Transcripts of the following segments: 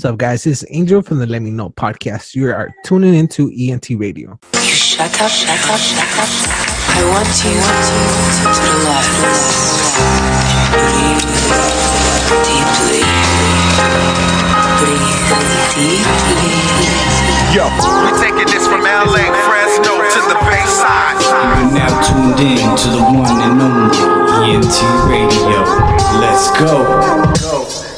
What's up, guys? This is Angel from the Let Me Know podcast. You are tuning into ENT Radio. Shut up, shut up, shut up. I want you to relax. Breathe deeply. Breathe deeply. Yo, we taking this from LA, Fresno to the Bay Side. You're now tuned in to the one and only ENT Radio. Let's go.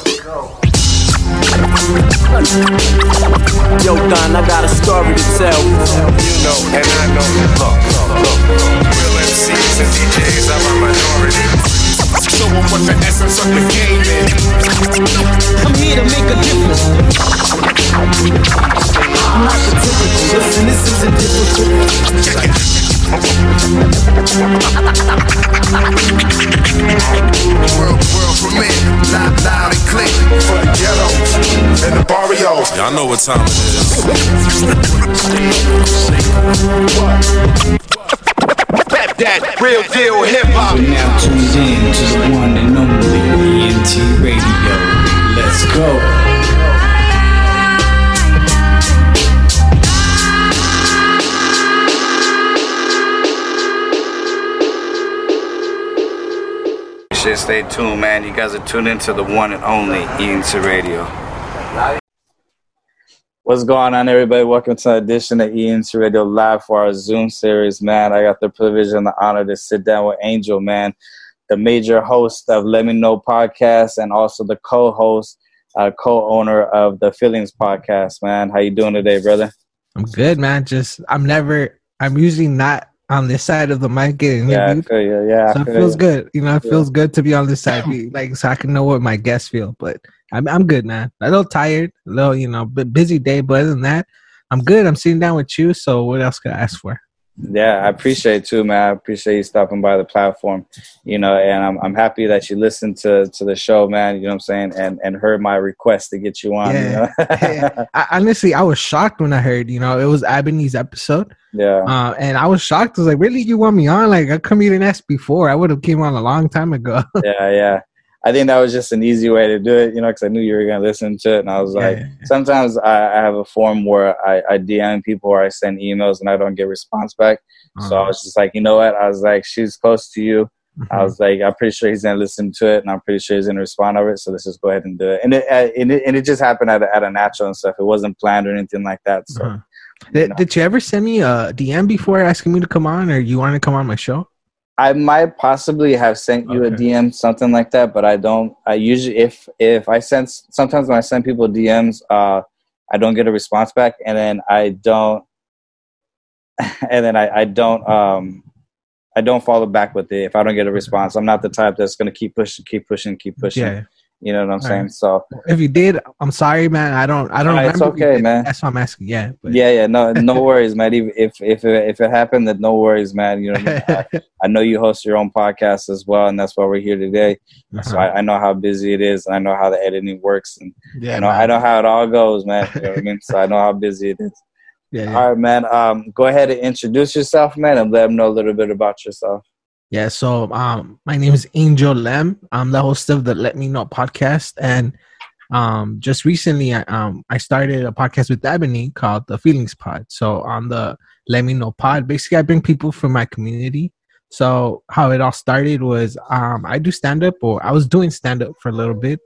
Yo, Don, I got a story to tell. You know, and I know. Look, look. Real MCs and DJs are a minority. So I'm what the essence of the game is. I'm here to make a difference. Not the typical. Listen, this isn't difficult. World, world premiere, loud, loud and clean. For the ghettos and the barrios. Y'all know what time it is. That, that real deal hip hop. You're now tuned in to the one and only ENT Radio. Let's go. Shit, stay tuned, man. You guys are tuned into the one and only ENT Radio. What's going on, everybody? Welcome to an edition of ENT Radio Live for our Zoom series, man. I got the privilege and the honor to sit down with Angel, man, the major host of Let Me Know podcast and also the co-host, uh, co-owner of the Feelings podcast, man. How you doing today, brother? I'm good, man. Just I'm never. I'm usually not on this side of the mic getting Yeah, interviewed. you. Yeah, so it feels you. good. You know, it Yeah. feels good to be on this side, like so I can know what my guests feel. But I'm I'm good, man. A little tired, a little you know, busy day. But other than that, I'm good. I'm sitting down with you. So what else could I ask for? Yeah, I appreciate it too, man. I appreciate you stopping by the platform, you know, and I'm I'm happy that you listened to to the show, man. You know what I'm saying, and and heard my request to get you on. Yeah. You know? Yeah. I, honestly, I was shocked when I heard. You know, it was Ebony's episode. yeah, Uh, and I was shocked. I was like, "Really, you want me on? Like, I come you didn't ask before. I would have came on a long time ago." yeah, yeah. I think that was just an easy way to do it, you know, because I knew you were gonna listen to it, and I was like, Yeah. sometimes I, I have a form where I, I DM people or I send emails and I don't get response back. So I was just like, you know what? I was like, she's close to you. Mm-hmm. I was like, I'm pretty sure he's gonna listen to it, and I'm pretty sure he's gonna respond over it. So let's just go ahead and do it. And it uh, and it, and it just happened at a, at a natural and stuff. It wasn't planned or anything like that. So Uh-huh. Did, know. did you ever send me a DM before asking me to come on, or you want to come on my show? I might possibly have sent you a DM, something like that. But I don't. I usually, if if I send, sometimes when I send people DMs, uh, I don't get a response back, and then I don't, and then I, I don't um. I don't follow back with it if I don't get a response. I'm not the type that's gonna keep pushing, keep pushing, keep pushing. Yeah. You know what I'm saying? Alright. So If you did, I'm sorry, man. I don't. I don't. Nah, it's remember if you okay, man. That's what I'm asking. Yeah. But, yeah, yeah, no, no worries, man. If if if it, if it happened, then no worries, man. You know, I, mean? I, I know you host your own podcast as well, and that's why we're here today. So I, I know how busy it is, and I know how the editing works, and yeah, you know man. I know how it all goes, man. You know what I mean? So I know how busy it is. Yeah, yeah. All right, man. Um, go ahead and introduce yourself, man, and let them know a little bit about yourself. Yeah, so um, my name is Angel Lem. I'm the host of the Let Me Know podcast, and um, just recently, I um, I started a podcast with Ebony called the Feelings Pod. So on the Let Me Know pod, basically, I bring people from my community. So how it all started was um, I do stand up, or I was doing stand up for a little bit,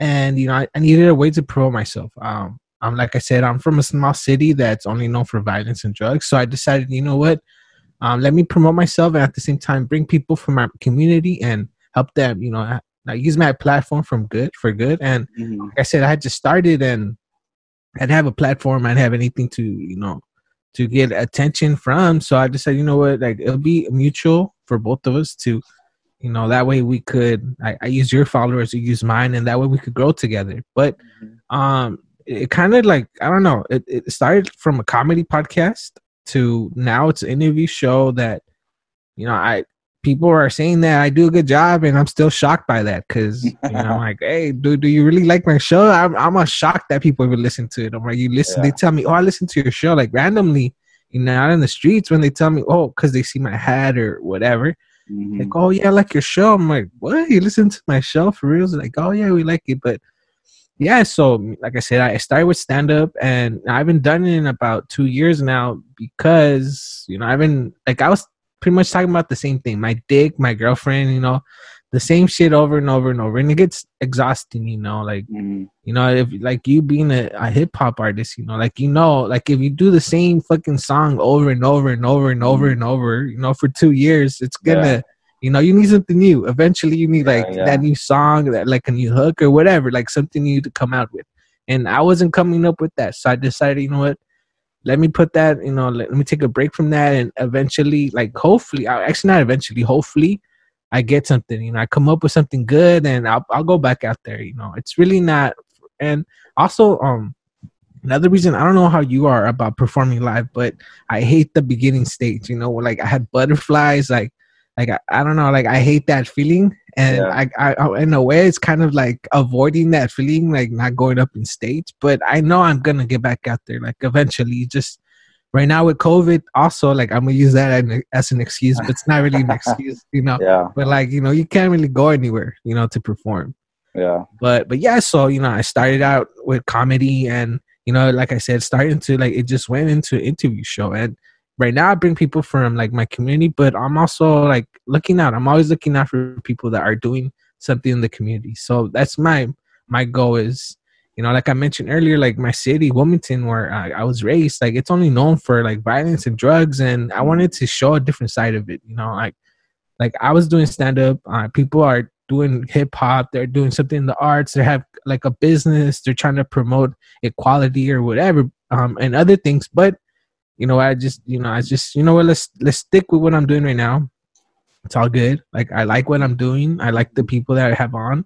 and you know I, I needed a way to promote myself. Um, I'm like I said, I'm from a small city that's only known for violence and drugs. So I decided, you know what, um, let me promote myself and at the same time bring people from my community and help them. You know, I, I use my platform from good for good. And like I said, I had just started and I didn't have a platform. I didn't have anything to you know to get attention from. So I decided, you know what, like it'll be mutual for both of us to. You know, that way we could. I, I use your followers, you use mine, and that way we could grow together. But um it kind of like i don't know it, it started from a comedy podcast to now it's an interview show that you know i people are saying that i do a good job and i'm still shocked by that because you know I'm like hey do, do you really like my show i'm i'm a shocked that people even listen to it i'm like you listen they tell me oh i listen to your show like randomly you know out in the streets when they tell me oh because they see my hat or whatever Mhm. like, oh yeah, I like your show. I'm like, what? You listen to my show for real? It's like, oh yeah, we like it. But yeah, so like I said, I started with stand up, and I haven't done it in about two years now because you know I've been like I was pretty much talking about the same thing. My dick, my girlfriend, you know, the same shit over and over and over, and it gets exhausting. You know, like Mhm. you know if like you being a, a hip hop artist, you know, like you know, like if you do the same fucking song over and over and over and over and over, you know, for two years, it's gonna. Yeah. You know, you need something new. Eventually, you need Yeah, like yeah. that new song, that like a new hook or whatever, like something new to come out with and I wasn't coming up with that. So I decided, you know what, let me put that, you know, let, let me take a break from that, and eventually, like, hopefully, I actually not eventually, hopefully, I get something. You know, I come up with something good, and I'll I'll go back out there. You know, it's really not, and also, um. Another reason I don't know how you are about performing live, but I hate the beginning stage. You know, like I had butterflies, like, like I, I don't know, like I hate that feeling, and Yeah. I, I, I, in a way, it's kind of like avoiding that feeling, like not going up in stage. But I know I'm gonna get back out there, like eventually. Just right now with COVID, also like I'm gonna use that as an- as an excuse, but it's not really an excuse, you know. Yeah, But like you know, you can't really go anywhere, you know, to perform yeah, but but yeah so you know i started out with comedy and you know like i said starting to like it just went into an interview show and right now i bring people from like my community but i'm also like looking out i'm always looking out for people that are doing something in the community so that's my my goal is you know like i mentioned earlier like my city wilmington where i, I was raised like it's only known for like violence and drugs and i wanted to show a different side of it you know like like I was doing stand up. Uh, people are doing hip hop. They're doing something in the arts. They have like a business. They're trying to promote equality or whatever, um, and other things. But you know, I just you know, I just you know what? Let's let's stick with what I'm doing right now. It's all good. Like I like what I'm doing. I like the people that I have on.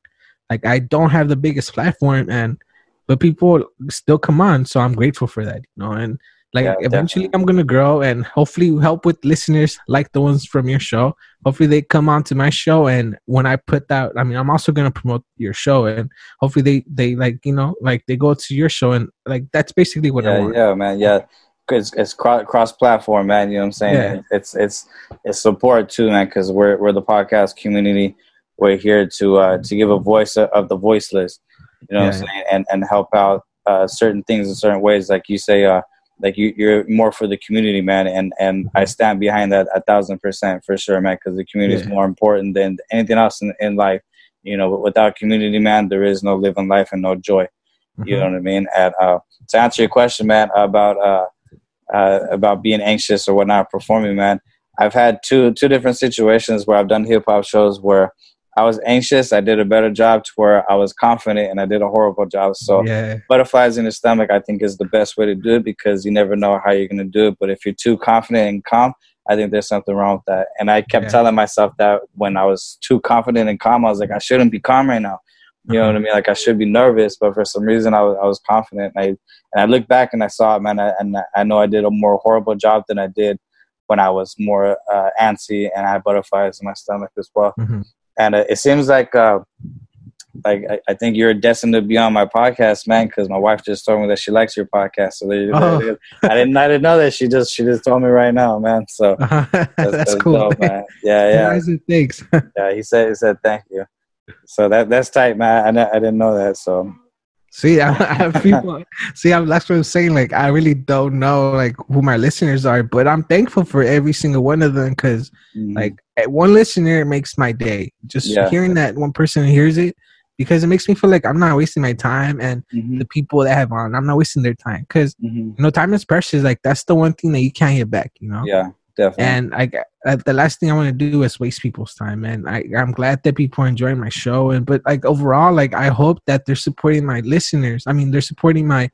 Like I don't have the biggest platform, and but people still come on. So I'm grateful for that. You know, and like Yeah, eventually I'm gonna grow and hopefully help with listeners like the ones from your show. Hopefully they come on to my show and when I put that I mean I'm also gonna promote your show and hopefully they they like you know like they go to your show and like that's basically what I want. yeah, man, yeah. It's, it's cross cross platform, man. You know what I'm saying? Yeah. It's it's it's support too, man. Because we're we're the podcast community. We're here to uh, to give a voice of the voiceless. You know what I'm Yeah. saying? And and help out uh, certain things in certain ways. Like you say, uh, like you you're more for the community, man. And and I stand behind that a thousand percent for sure, man. Because the community is more important than anything else in, in life. You know, without community, man, there is no living life and no joy. You Mhm. know what I mean? And uh, to answer your question, man, about uh, uh, about being anxious or whatnot, performing, man, I've had two two different situations where I've done hip hop shows where I was anxious, I did a better job to where I was confident, and I did a horrible job. So yeah, butterflies in the stomach, I think, is the best way to do it because you never know how you're gonna do it. But if you're too confident and calm, I think there's something wrong with that. And I kept Yeah. telling myself that when I was too confident and calm, I was like, I shouldn't be calm right now. You know what I mean? Like I should be nervous, but for some reason I was I was confident. And I and I look back and I saw it, man, I, and I know I did a more horrible job than I did when I was more uh, antsy and I had butterflies in my stomach as well. Mhm. And uh, it seems like uh, like I, I think you're destined to be on my podcast, man, because my wife just told me that she likes your podcast. So there Oh. there. I didn't I didn't know that. She just she just told me right now, man. So that's, that's, cool. dope, man. Yeah, yeah. Thanks. Yeah, he said he said thank you. So that that's tight, man. I, I didn't know that. So See, I, I have people. see, I'm, that's what I'm saying. Like, I really don't know like who my listeners are, but I'm thankful for every single one of them because, mm, like, eh, one listener makes my day. Just Yeah. hearing that one person hears it, because it makes me feel like I'm not wasting my time, and mhm, the people that have on, I'm not wasting their time. Because mhm. you know, time is precious. Like, that's the one thing that you can't get back. You know. yeah, definitely. And I, uh, the last thing I want to do is waste people's time. And I, I'm glad that people are enjoying my show. And but like overall, like I hope that they're supporting my listeners. I mean, they're supporting my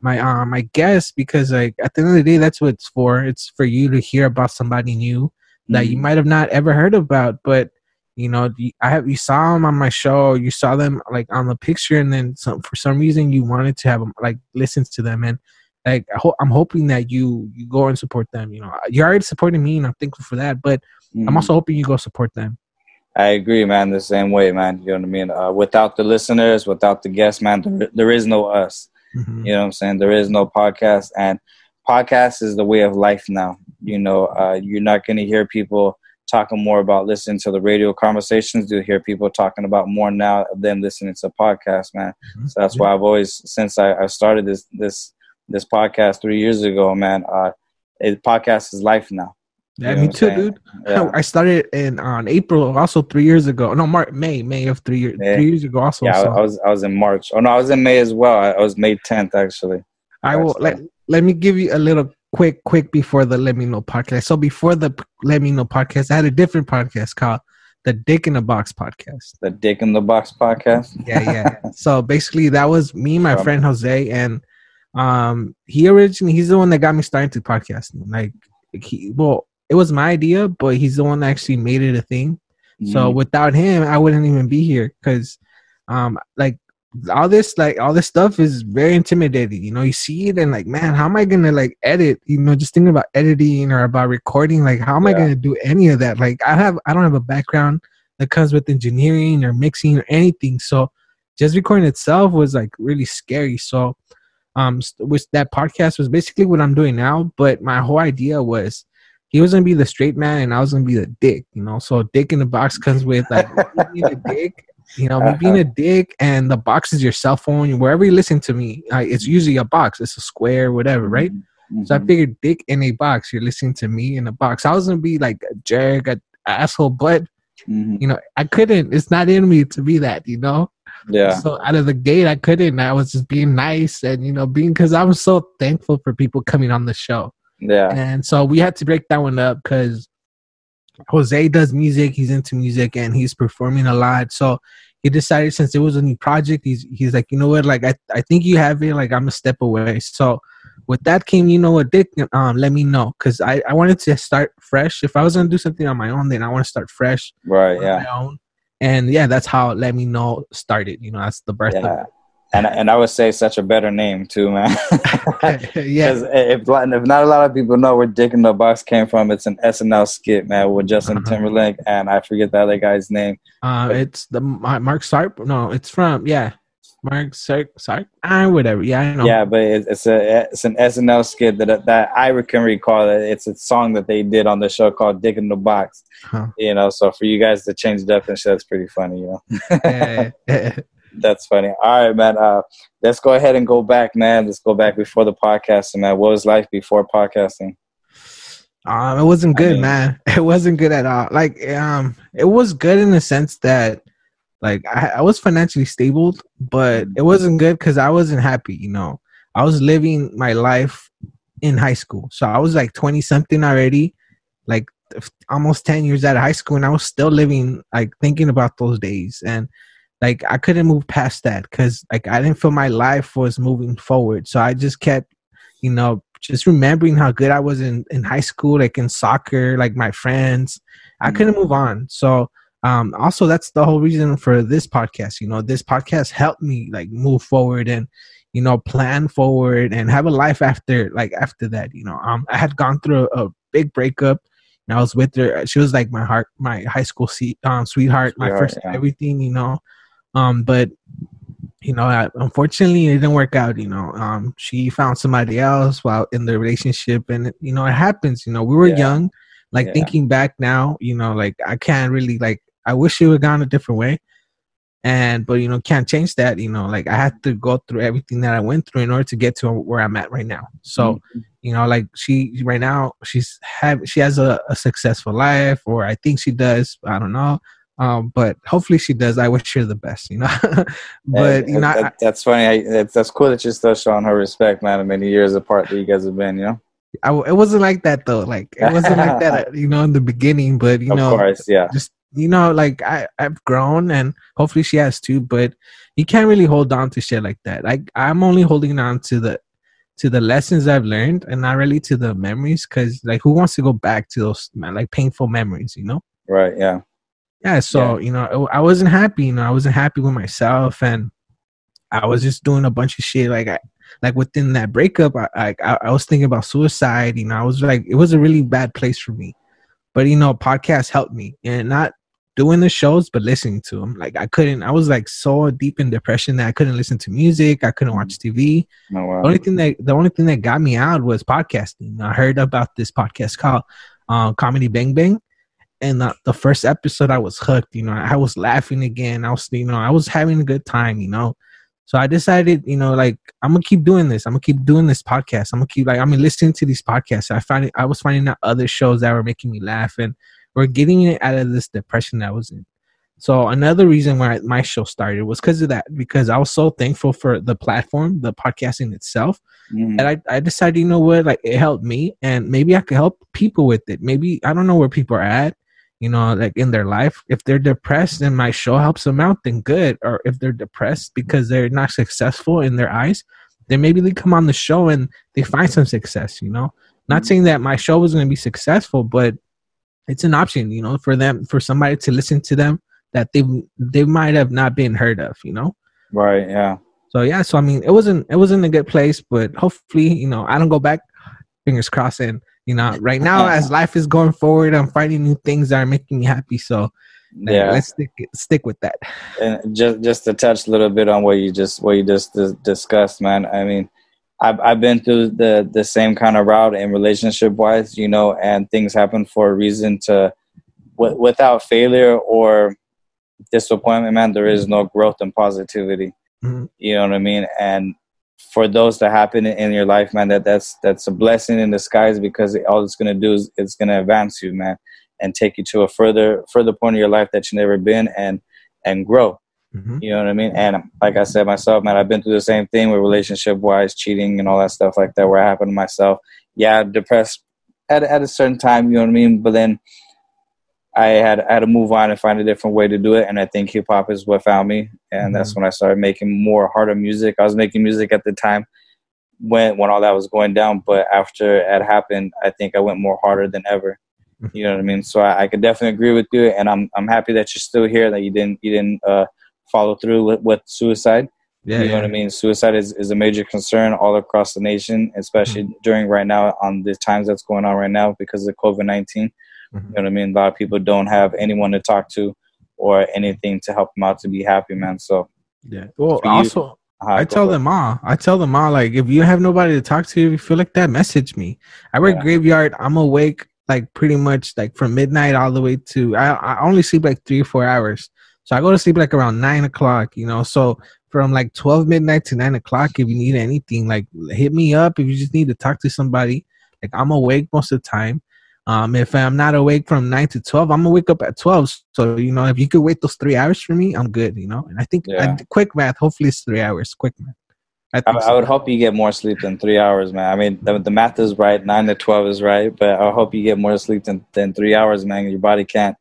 my uh my guests because like at the end of the day, that's what it's for. It's for you to hear about somebody new that you Mhm. might have not ever heard about, but you know, I have you saw them on my show, you saw them like on the picture, and then some for some reason you wanted to have them like listen to them, and like I ho- I'm hoping that you you go and support them. You know, you're already supporting me, and I'm thankful for that. But I'm Mhm. also hoping you go support them. I agree, man. The same way, man. You know what I mean? Uh, without the listeners, without the guests, man, there, there is no us. Mhm. You know what I'm saying? There is no podcast, and podcast is the way of life now. You know, uh, you're not going to hear people talking more about listening to the radio conversations. Do hear people talking about more now than listening to podcasts, man. Mhm. So that's why I've always since I, I started this this this podcast three years ago, man. Uh, it, podcast is life now. Yeah, You know me too, saying? dude. Yeah. I started in on April, also three years ago. No, March, May, May of three years, Yeah. three years ago. Also, Yeah, I, so I was I was in March. Oh no, I was in May as well. I, I was May tenth actually. I will let let me give you a little quick, quick before the Let Me Know podcast. So before the Let Me Know podcast, I had a different podcast called the Dick in the Box podcast. The Dick in the Box podcast. Yeah, yeah. so basically, that was me, my friend Jose, and um, he originally he's the one that got me started to podcasting. Like, he well, it was my idea, but he's the one that actually made it a thing. So Mhm. without him, I wouldn't even be here because, um, like all this, like all this stuff is very intimidating. You know, you see it and like, man, how am I gonna like edit? You know, just thinking about editing or about recording. Like, how am I gonna do any of that? Like, I have, I don't have a background that comes with engineering or mixing or anything. So, just recording itself was like really scary. So, um, with that podcast was basically what I'm doing now. But my whole idea was he was gonna be the straight man and I was gonna be the dick, you know. So dick in the box comes with like being a dick, you know, me being a dick, and the box is your cell phone. Wherever you listen to me, it's usually a box. It's a square, whatever, right? So I Mhm. figured dick in a box. You're listening to me in a box. I was gonna be like a jerk, a asshole, but Mhm. you know, I couldn't. It's not in me to be that, you know. Yeah. So out of the gate, I couldn't. I was just being nice and you know, being because I'm so thankful for people coming on the show. Yeah. And so we had to break that one up because Jose does music, he's into music and he's performing a lot. So he decided since it was a new project, he's he's like, you know what, like I, I think you have it, like I'm a step away. So with that came, you know what, Dick, um, let me know. Cause I, I wanted to start fresh. If I was gonna do something on my own, then I want to start fresh Right. on Yeah. my own. And yeah, that's how let me know started. You know, that's the birth Yeah. And and I would say such a better name too, man. yeah. If, if not a lot of people know where Dick in the Box came from, it's an SNL skit, man, with Justin Uh-huh. Timberlake and I forget the other guy's name. Uh, it's the Mark Sarp. No, it's from yeah, Mark Sarp. Sarp. Ah, whatever. Yeah, I know. Yeah, but it's, it's a it's an SNL skit that that I can recall. It's a song that they did on the show called "Dick in the Box." Huh. You know, so for you guys to change it up and shit, that's pretty funny. You know, that's funny. All right, man. Uh, let's go ahead and go back, man. Let's go back before the podcasting, man. What was life before podcasting? um, it wasn't I good, mean- man. It wasn't good at all. Like, um, it was good in the sense that, like, I, I was financially stable, but mm-hmm. it wasn't good because I wasn't happy. You know, I was living my life in high school, so I was like twenty something already, like almost ten years out of high school, and I was still living like thinking about those days and. Like I couldn't move past that because like I didn't feel my life was moving forward. So I just kept, you know, just remembering how good I was in, in high school, like in soccer, like my friends. I mm-hmm. couldn't move on. So um also that's the whole reason for this podcast. You know, this podcast helped me like move forward and you know plan forward and have a life after like after that. You know, um I had gone through a, a big breakup. And I was with her. She was like my heart, my high school se- um, sweetheart, my first yeah. everything. You know, um, but you know, I, unfortunately, it didn't work out. You know, um, she found somebody else while in the relationship, and you know, it happens. You know, we were Yeah. young. Like Yeah. thinking back now, you know, like I can't really like. I wish it would gone a different way, and but you know, can't change that. You know, like I had to go through everything that I went through in order to get to where I'm at right now. So Mm-hmm. you know like she right now she's have she has a, a successful life or i think she does i don't know um but hopefully she does i wish her the best you know but you know that- I, that's funny. I, that's, that's cool that you're still showing her respect, man. Many years apart that you guys have been, you know? I, it wasn't like that though like it wasn't like that you know in the beginning but you of know course, yeah. just you know like i i've grown and hopefully she has too but you can't really hold on to shit like that. Like i'm only holding on to the to the lessons i've learned and not really to the memories because like who wants to go back to those like painful memories you know? Right, yeah. yeah so you know i wasn't happy you know i wasn't happy with myself and i was just doing a bunch of shit like i like within that breakup i i, I was thinking about suicide you know i was like it was a really bad place for me. But you know podcasts helped me and not doing the shows but listening to them like i couldn't i was like so deep in depression that i couldn't listen to music i couldn't watch tv No, the only thing that the only thing that got me out was podcasting. I heard about this podcast called uh, Comedy Bang Bang, and the, the first episode I was hooked. You know, I was laughing again. I was, you know, I was having a good time. You know, so I decided, you know, like I'm gonna keep doing this. I'm gonna keep doing this podcast. I'm gonna keep like I'm listening to these podcasts. I find I was finding out other shows that were making me laugh and we're getting it out of this depression that I was in. So another reason why my show started was because of that. Because I was so thankful for the platform, the podcasting itself, Mhm. and I, I decided, you know what, like it helped me, and maybe I could help people with it. Maybe I don't know where people are at, you know, like in their life. If they're depressed and my show helps them out, then good. Or if they're depressed because they're not successful in their eyes, then maybe they come on the show and they find some success. You know, not saying that my show was going to be successful, but it's an option, you know, for them for somebody to listen to them that they they might have not been heard of, you know. Right. Yeah. So yeah, so I mean, it wasn't it wasn't a good place, but hopefully, you know, I don't go back. Fingers crossed, and you know, right now as life is going forward, I'm finding new things that are making me happy. So Yeah. let's stick stick with that. and just just to touch a little bit on what you just what you just dis- discussed, man. I mean, I've I've been through the the same kind of route in relationship wise, you know, and things happen for a reason. To w- without failure or disappointment, man, there is no growth and positivity. Mhm. You know what I mean? And for those to happen in- in your life, man, that that's that's a blessing in disguise because all it's gonna do is it's gonna advance you, man, and take you to a further further point of your life that you've never been and and grow. Mhm. You know what I mean? And like I said myself, man, I've been through the same thing with relationship wise, cheating and all that stuff like that, where it happened to myself. Yeah, depressed at at a certain time, you know what I mean? But then I had I had to move on and find a different way to do it. And I think hip hop is what found me. And that's when I started making more harder music. I was making music at the time when when all that was going down. But after it happened, I think I went more harder than ever. You know what I mean? So I, I could definitely agree with you, and I'm I'm happy that you're still here. That you didn't you didn't uh, follow through with, with suicide. Yeah, you know yeah. what I mean? Suicide is, is a major concern all across the nation, especially during right now on the times that's going on right now because of COVID 19. Mhm. You know what I mean? A lot of people don't have anyone to talk to or anything to help them out to be happy, man. So Yeah. Well, you- also, uh, I tell them all. I tell them all. Like, if you have nobody to talk to, if you feel like that, message me. I work Yeah. graveyard. I'm awake like pretty much like from midnight all the way to. I I only sleep like three or four hours, so I go to sleep like around nine o'clock. You know, so from like twelve midnight to nine o'clock, if you need anything, like hit me up. If you just need to talk to somebody, like I'm awake most of the time. Um, if I'm not awake from nine to twelve, I'm gonna wake up at twelve. So you know, if you could wait those three hours for me, I'm good. You know, and I think Yeah. I, quick math. Hopefully, it's three hours. Quick math. I, I, think I so. would hope you get more sleep than three hours, man. I mean, the, the math is right. Nine to 12 is right. But I hope you get more sleep than, than three hours, man. Your body can't.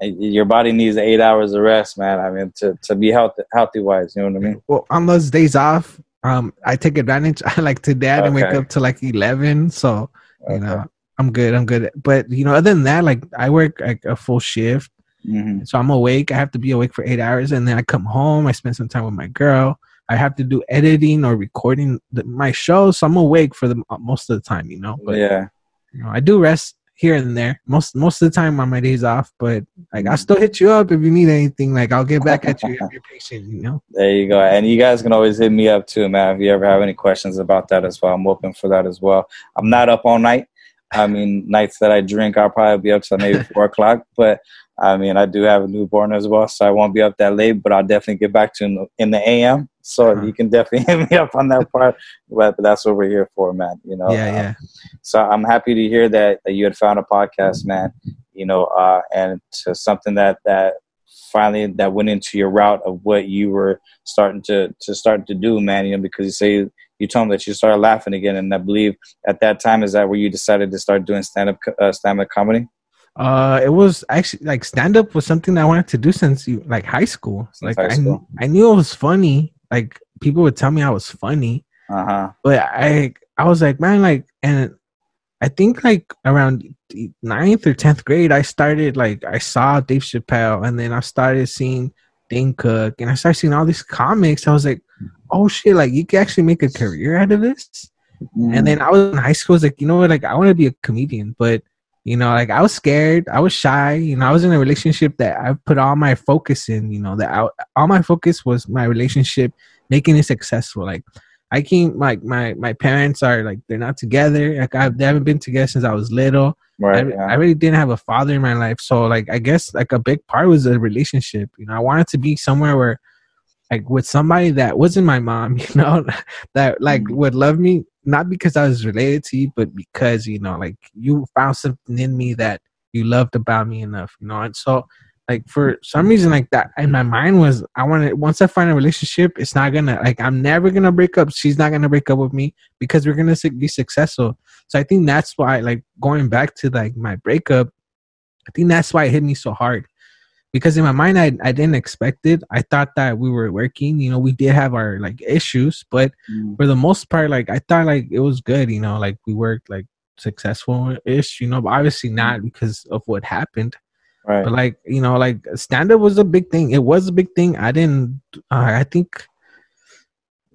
Your body needs eight hours of rest, man. I mean, to, to be healthy, healthy wise, you know what I mean? Well, on those days off, um, I take advantage. I like today I didn't wake up to like eleven, so you Okay. know I'm good. I'm good. But you know, other than that, like I work like a full shift, Mhm. so I'm awake. I have to be awake for eight hours, and then I come home. I spend some time with my girl. I have to do editing or recording the, my show, so I'm awake for the most of the time. You know, but Yeah. you know, I do rest here and there most most of the time on my days off. But like I'll still hit you up if you need anything. Like I'll get back at you if you're patient. You know. There you go. And you guys can always hit me up too, man. If you ever have any questions about that as well, I'm open for that as well. I'm not up all night. I mean, nights that I drink, I'll probably be up till maybe four o'clock. But I mean, I do have a newborn as well, so I won't be up that late. But I'll definitely get back to in the, in the AM. So Uh-huh. you can definitely hit me up on that part. But, but that's what we're here for, man. You know. yeah, Uh, yeah. so I'm happy to hear that, that you had found a podcast, man. You know, uh, and to something that that finally that went into your route of what you were starting to to start to do, man. You know, because you say you told me that you started laughing again, and I believe at that time is that where you decided to start doing stand up uh, stand up comedy. Uh, it was actually like stand up was something I wanted to do since you like high school. Since like high I, kn- I knew it was funny. Like people would tell me I was funny, Uh huh. but I I was like, man, like, and I think like around ninth or tenth grade, I started like I saw Dave Chappelle, and then I started seeing Dane Cook, and I started seeing all these comics. I was like, oh shit, like you can actually make a career out of this. Mm-hmm. And then I was in high school. I was like, you know what? Like, I want to be a comedian, but you know, like I was scared. I was shy. You know, I was in a relationship that I put all my focus in. You know, that I, all my focus was my relationship, making it successful. Like, I came like my my parents are like they're not together. Like I they haven't been together since I was little. Right. I, yeah. I really didn't have a father in my life, so like I guess like a big part was a relationship. You know, I wanted to be somewhere where like with somebody that wasn't my mom. You know, that like Mhm. would love me not because I was related to you, but because you know like you found something in me that you loved about me enough. You know, and so like for some reason like that in my mind was I wanted once I find a relationship, it's not gonna like I'm never gonna break up. She's not gonna break up with me because we're gonna be successful. So I think that's why like going back to like my breakup, I think that's why it hit me so hard. Because in my mind I I didn't expect it. I thought that we were working, you know, we did have our like issues, but Mm. for the most part, like I thought like it was good, you know, like we worked like successful ish, you know, but obviously not because of what happened. Right. But like you know, like stand up was a big thing. It was a big thing. I didn't. Uh, I think.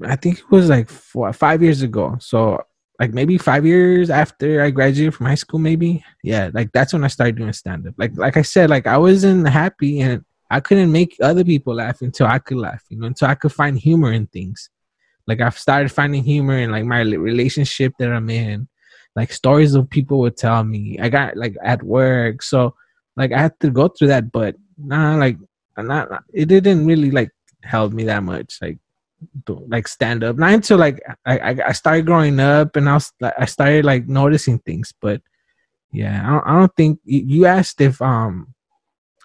I think it was like four, five years ago. So like maybe five years after I graduated from high school, maybe. Yeah, like that's when I started doing stand up. Like like I said, like I wasn't happy and I couldn't make other people laugh until I could laugh. You know, until I could find humor in things. Like I've started finding humor in like my relationship that I'm in. Like stories of people would tell me. I got like at work. So like I had to go through that, but nah, like not it didn't really like help me that much. Like to, like stand up. Not until like I, I I started growing up and I was like I started like noticing things. But yeah, I don't, I don't think you, you asked if um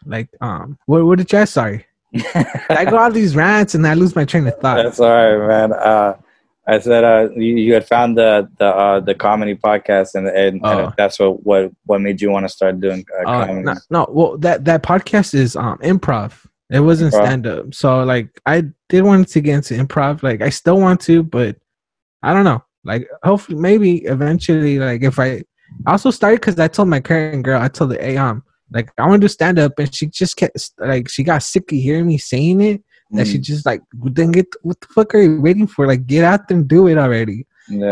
like um what what did you ask? Sorry, I go all these rants and I lose my train of thought. That's all right, man. Uh, I said uh, you, you had found the the uh, the comedy podcast, and and, Oh. and that's what what what made you want to start doing uh, Uh, comedy. no, no, well that that podcast is um improv. It wasn't stand up. So like I did want to get into improv. Like I still want to, but I don't know. Like hopefully maybe eventually like if I I also started because I told my current girl, I told her, hey um like I want to do stand up and she just kept like she got sick of hearing me saying it. That she Mm, just like then get what the fuck are you waiting for? Like get out there and do it already.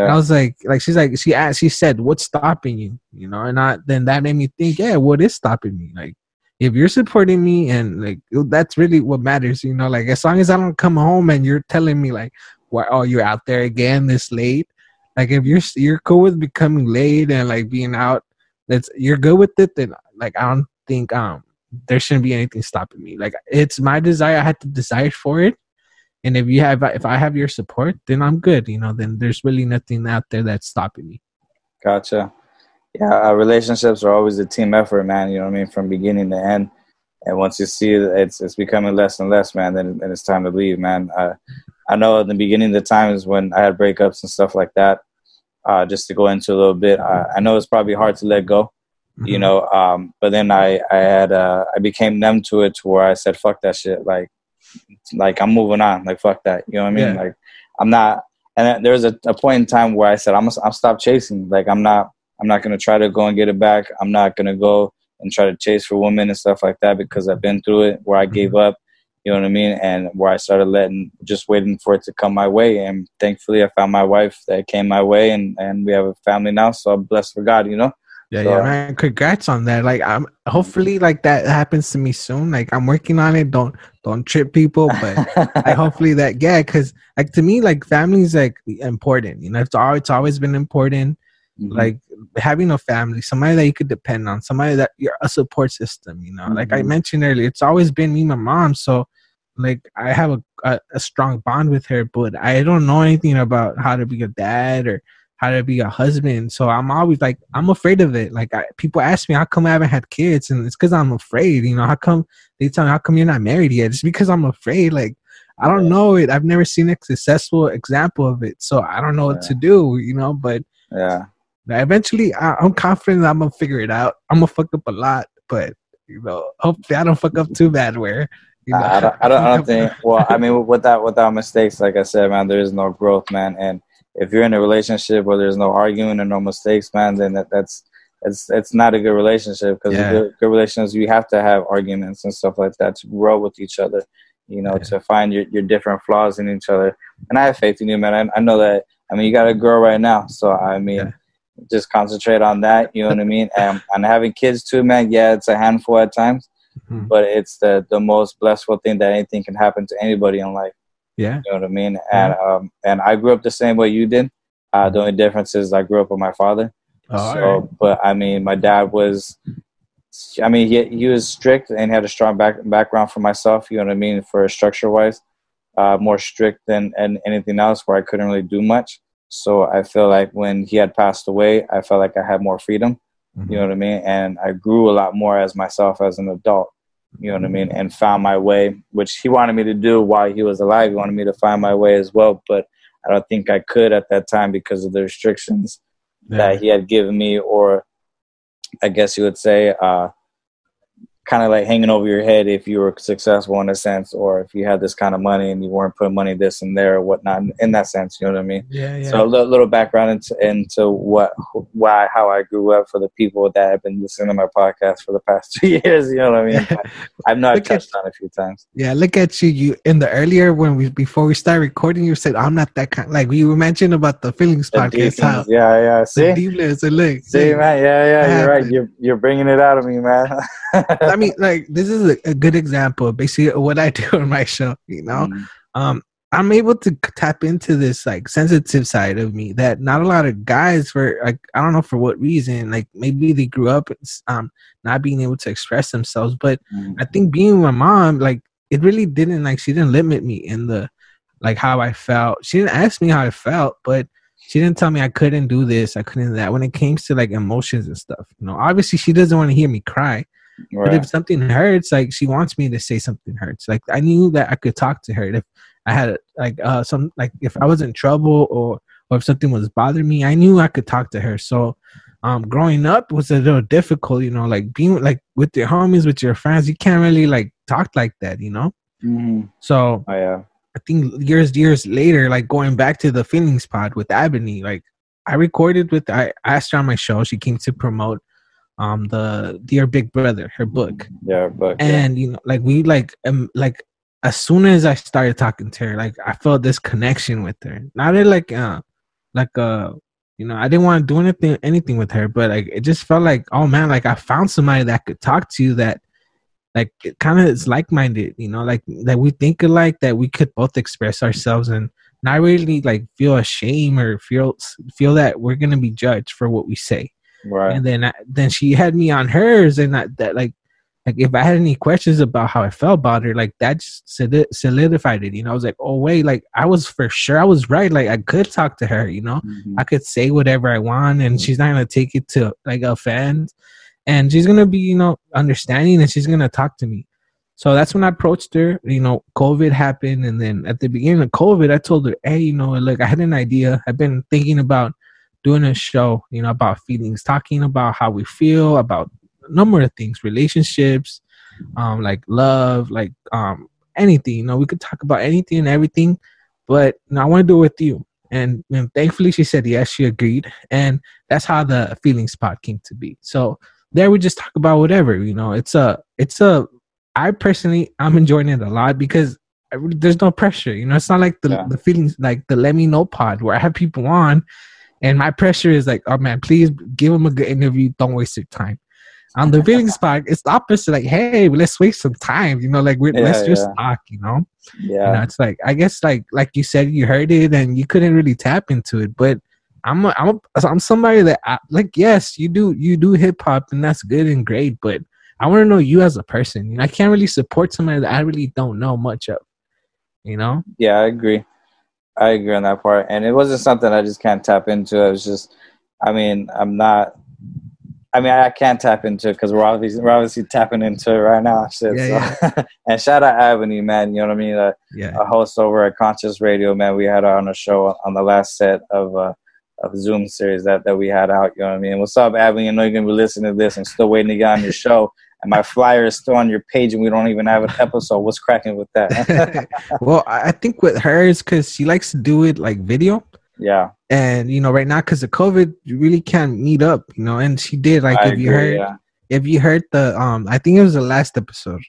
And I was like, like she's like, she asked, she said, "What's stopping you?" You know, and I then that made me think, yeah, what is stopping me? Like, if you're supporting me and like that's really what matters, you know. Like as long as I don't come home and you're telling me like, "Why? Oh, you're out there again this late." Like if you're you're cool with becoming late and like being out, that's you're good with it. Then like I don't think um there shouldn't be anything stopping me. Like it's my desire. I had to desire for it. And if you have, if I have your support, then I'm good. You know, then there's really nothing out there that's stopping me. gotcha. Yeah, uh, relationships are always a team effort, man. You know what I mean, from beginning to end. And once you see that it's it's becoming less and less, man, then, then it's time to leave, man. Uh, I know in the beginning, the times when I had breakups and stuff like that, uh, just to go into a little bit, I, I know it's probably hard to let go. you Mhm. know um but then i i had uh i became numb to it to where i said fuck that shit like like i'm moving on like fuck that you know what i mean Yeah. like i'm not and there was a, a point in time where i said i'm i'm stop chasing like i'm not i'm not gonna try to go and get it back i'm not gonna go and try to chase for women and stuff like that because i've been through it where i mm-hmm. gave up you know what i mean and where i started letting just waiting for it to come my way and thankfully i found my wife that came my way and and we have a family now so i'm blessed for god you know Yeah, So- yeah, man. Congrats on that. Like, I'm hopefully like that happens to me soon. Like, I'm working on it. Don't don't trip people, but I hopefully that yeah, because like to me, like family is like important. You know, it's always it's always been important. Mhm. Like having a family, somebody that you could depend on, somebody that you're a support system. You know, like I Mhm. mentioned earlier, it's always been me, my mom. So, like I have a, a a strong bond with her, but I don't know anything about how to be a dad or how to be a husband. So I'm always like, I'm afraid of it. Like I, people ask me, how come I haven't had kids? And it's because I'm afraid. You know, how come they tell me, how come you're not married yet? It's because I'm afraid. Like I don't know it. I've never seen a successful example of it, so I don't know what to do. You know, but yeah eventually, I, I'm confident I'm gonna figure it out. I'm gonna fuck up a lot, but you know, hopefully I don't fuck up too bad. Where you know, I don't, I don't, I don't think. Well, I mean, without without mistakes, like I said, man, there is no growth, man. And if you're in a relationship where there's no arguing and no mistakes, man, then that, that's it's it's not a good relationship because Yeah. good, good relationships you have to have arguments and stuff like that to grow with each other. You know, Yeah. to find your, your different flaws in each other. And I have faith in you, man. I, I know that. I mean, you got a girl right now, so I mean, Yeah. Just concentrate on that. You know what I mean? And and having kids too, man. Yeah, it's a handful at times Mhm. but it's the the most blissful thing that anything can happen to anybody in life. Yeah. You know what I mean? And um, and I grew up the same way you did. Uh, the only difference is I grew up with my father. Oh, so, alright. but I mean, my dad was. I mean, he he was strict and had a strong back, background for myself. You know what I mean? For structure wise, uh, more strict than and anything else, where I couldn't really do much. So I feel like when he had passed away, I felt like I had more freedom. Mm-hmm. You know what I mean? And I grew a lot more as myself as an adult. You know what I mean? And found my way, which he wanted me to do while he was alive. He wanted me to find my way as well, but I don't think I could at that time because of the restrictions that he had given me, or I guess you would say, uh, kind of like hanging over your head if you were successful in a sense, or if you had this kind of money and you weren't putting money this and there or whatnot. In that sense, you know what I mean? Yeah, yeah. So a little, little background into, into what, why, how I grew up for the people that have been listening to my podcast for the past two years. You know what I mean? I've at- touched on a few times. Yeah, look at you. You in the earlier when we before we started recording, you said I'm not that kind. Like we were mentioned about the feelings The podcast. How yeah, yeah. the See, deepness. And look, see, man. Yeah, yeah. You're right. You're you're bringing it out of me, man. I mean, like this is a, a good example of basically what I do on my show. You know, Mm, um, I'm able to tap into this like sensitive side of me that not a lot of guys for like I don't know for what reason. Like maybe they grew up um not being able to express themselves, but mm, I think being my mom, like it really didn't like she didn't limit me in the like how I felt. She didn't ask me how I felt, but she didn't tell me I couldn't do this, I couldn't do that. When it came to like emotions and stuff, you know, obviously she doesn't want to hear me cry. But if something hurts, like she wants me to say something hurts. Like I knew that I could talk to her if I had like uh some like if I was in trouble or or if something was bothering me, I knew I could talk to her. So um growing up was a little difficult, you know, like being like with your homies, with your friends, you can't really like talk like that, you know? Mhm. So Oh yeah. I think years years later, like going back to the feelings pod with Ebony, like I recorded with I asked her on my show. She came to promote um the Dear Big Brother, her book. Yeah, but yeah. And you know, like we like um like as soon as I started talking to her, like I felt this connection with her. Not in like uh like uh you know, I didn't want to do anything anything with her, but like it just felt like, oh man, like I found somebody that could talk to you that like kind of is like minded, you know, like that we think alike, that we could both express ourselves and not really like feel ashamed or feel feel that we're gonna be judged for what we say. Right. And then I, then she had me on hers, and I, that like like if I had any questions about how I felt about her, like that just solidified it. You know, I was like, oh wait, like I was for sure I was right. Like I could talk to her. You know, Mhm. I could say whatever I want, and she's not gonna take it to like offend, and she's gonna be you know understanding, and she's gonna talk to me. So that's when I approached her. You know, COVID happened, and then at the beginning of COVID, I told her, hey, you know, look, I had an idea. I've been thinking about doing a show, you know, about feelings, talking about how we feel, about a number of things, relationships, um, like love, like um, anything. You know, we could talk about anything and everything, but you know, I want to do it with you. And, and thankfully, she said yes. She agreed, and that's how the feelings pod came to be. So there, we just talk about whatever. You know, it's a, it's a. I personally, I'm enjoying it a lot because I there's no pressure. You know, it's not like the Yeah. the feelings like the let me know pod where I have people on, and my pressure is like, oh man, please give them a good interview. Don't waste your time. On the feelings spot, it's the opposite. Like, hey, let's waste some time. You know, like we're, let's just yeah. talk. You know, you know, Yeah. it's like I guess like like you said, you heard it and you couldn't really tap into it, but. I'm a, I'm a, I'm somebody that I, like yes you do you do hip hop and that's good and great but I want to know you as a person. You know, I can't really support somebody that I really don't know much of. You know? Yeah, I agree. I agree on that part. And it wasn't something I just can't tap into. It was just, I mean, I'm not. I mean, I can't tap into it because we're obviously we're obviously tapping into it right now. Shit. Yeah, so. and shout out Ebony, man. You know what I mean? Uh, Yeah. a host over at Conscious Radio, man. We had her on a show on the last set of uh, of Zoom series that, that we had out. You know what I mean? What's up, Ebony? I know you're gonna be listening to this. I'm still waiting to get on your show, and my flyer is still on your page, and we don't even have an episode. What's cracking with that? well, I think with hers, because she likes to do it like video. yeah, And, you know, right now, because of COVID, you really can't meet up, you know. And she did, like, I if you heard, yeah. if you heard the, um, I think it was the last episode.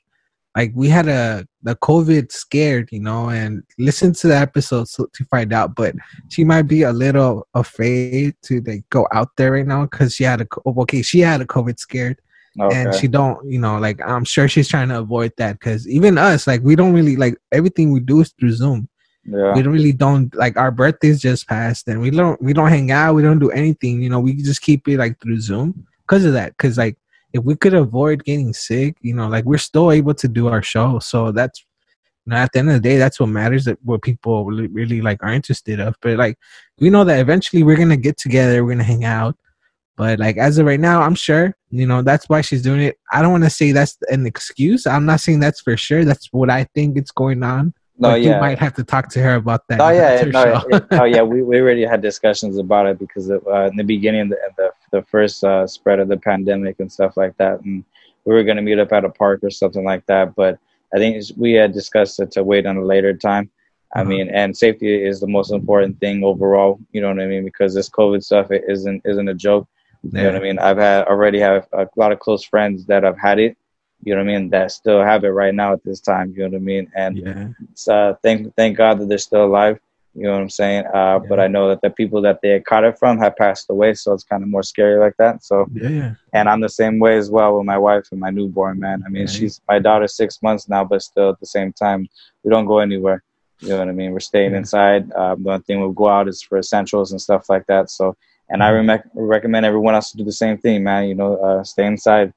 Like, we had a, the COVID scared, you know, and listen to the episode so, to find out. But she might be a little afraid to, like, go out there right now because she had a, okay, she had a COVID scared. Okay. and she don't you know like i'm sure she's trying to avoid that because even us like we don't really like everything we do is through zoom Yeah. we really don't like our birthdays just passed and we don't we don't hang out we don't do anything you know we just keep it like through zoom because of that because like if we could avoid getting sick you know like we're still able to do our show so that's you know at the end of the day that's what matters that what people really, really like are interested of but like we know that eventually we're gonna get together we're gonna hang out but like as of right now i'm sure you know that's why she's doing it i don't want to say that's an excuse i'm not saying that's for sure that's what i think it's going on No, but yeah. you might have to talk to her about that Oh yeah, no, it- oh yeah. We, we already had discussions about it because of, uh, in the beginning, the the, the first uh, spread of the pandemic and stuff like that, and we were going to meet up at a park or something like that. But I think we had discussed it to wait on a later time. I Uh-huh. mean, and safety is the most important thing overall. You know what I mean? Because this COVID stuff it isn't isn't a joke. You know what I mean? I've had already have a lot of close friends that have had it. You know what I mean? That still have it right now at this time. You know what I mean? And yeah uh, thank thank God that they're still alive. You know what I'm saying? Uh, But I know that the people that they caught it from have passed away, so it's kind of more scary like that. So, yeah yeah and I'm the same way as well with my wife and my newborn. Man, I mean, Right. she's my daughter's six months now, but still at the same time, we don't go anywhere. You know what I mean? We're staying Yeah. inside. Um, the only thing we'll go out is for essentials and stuff like that. So, and I rem- recommend everyone else to do the same thing, man. You know, uh, stay inside.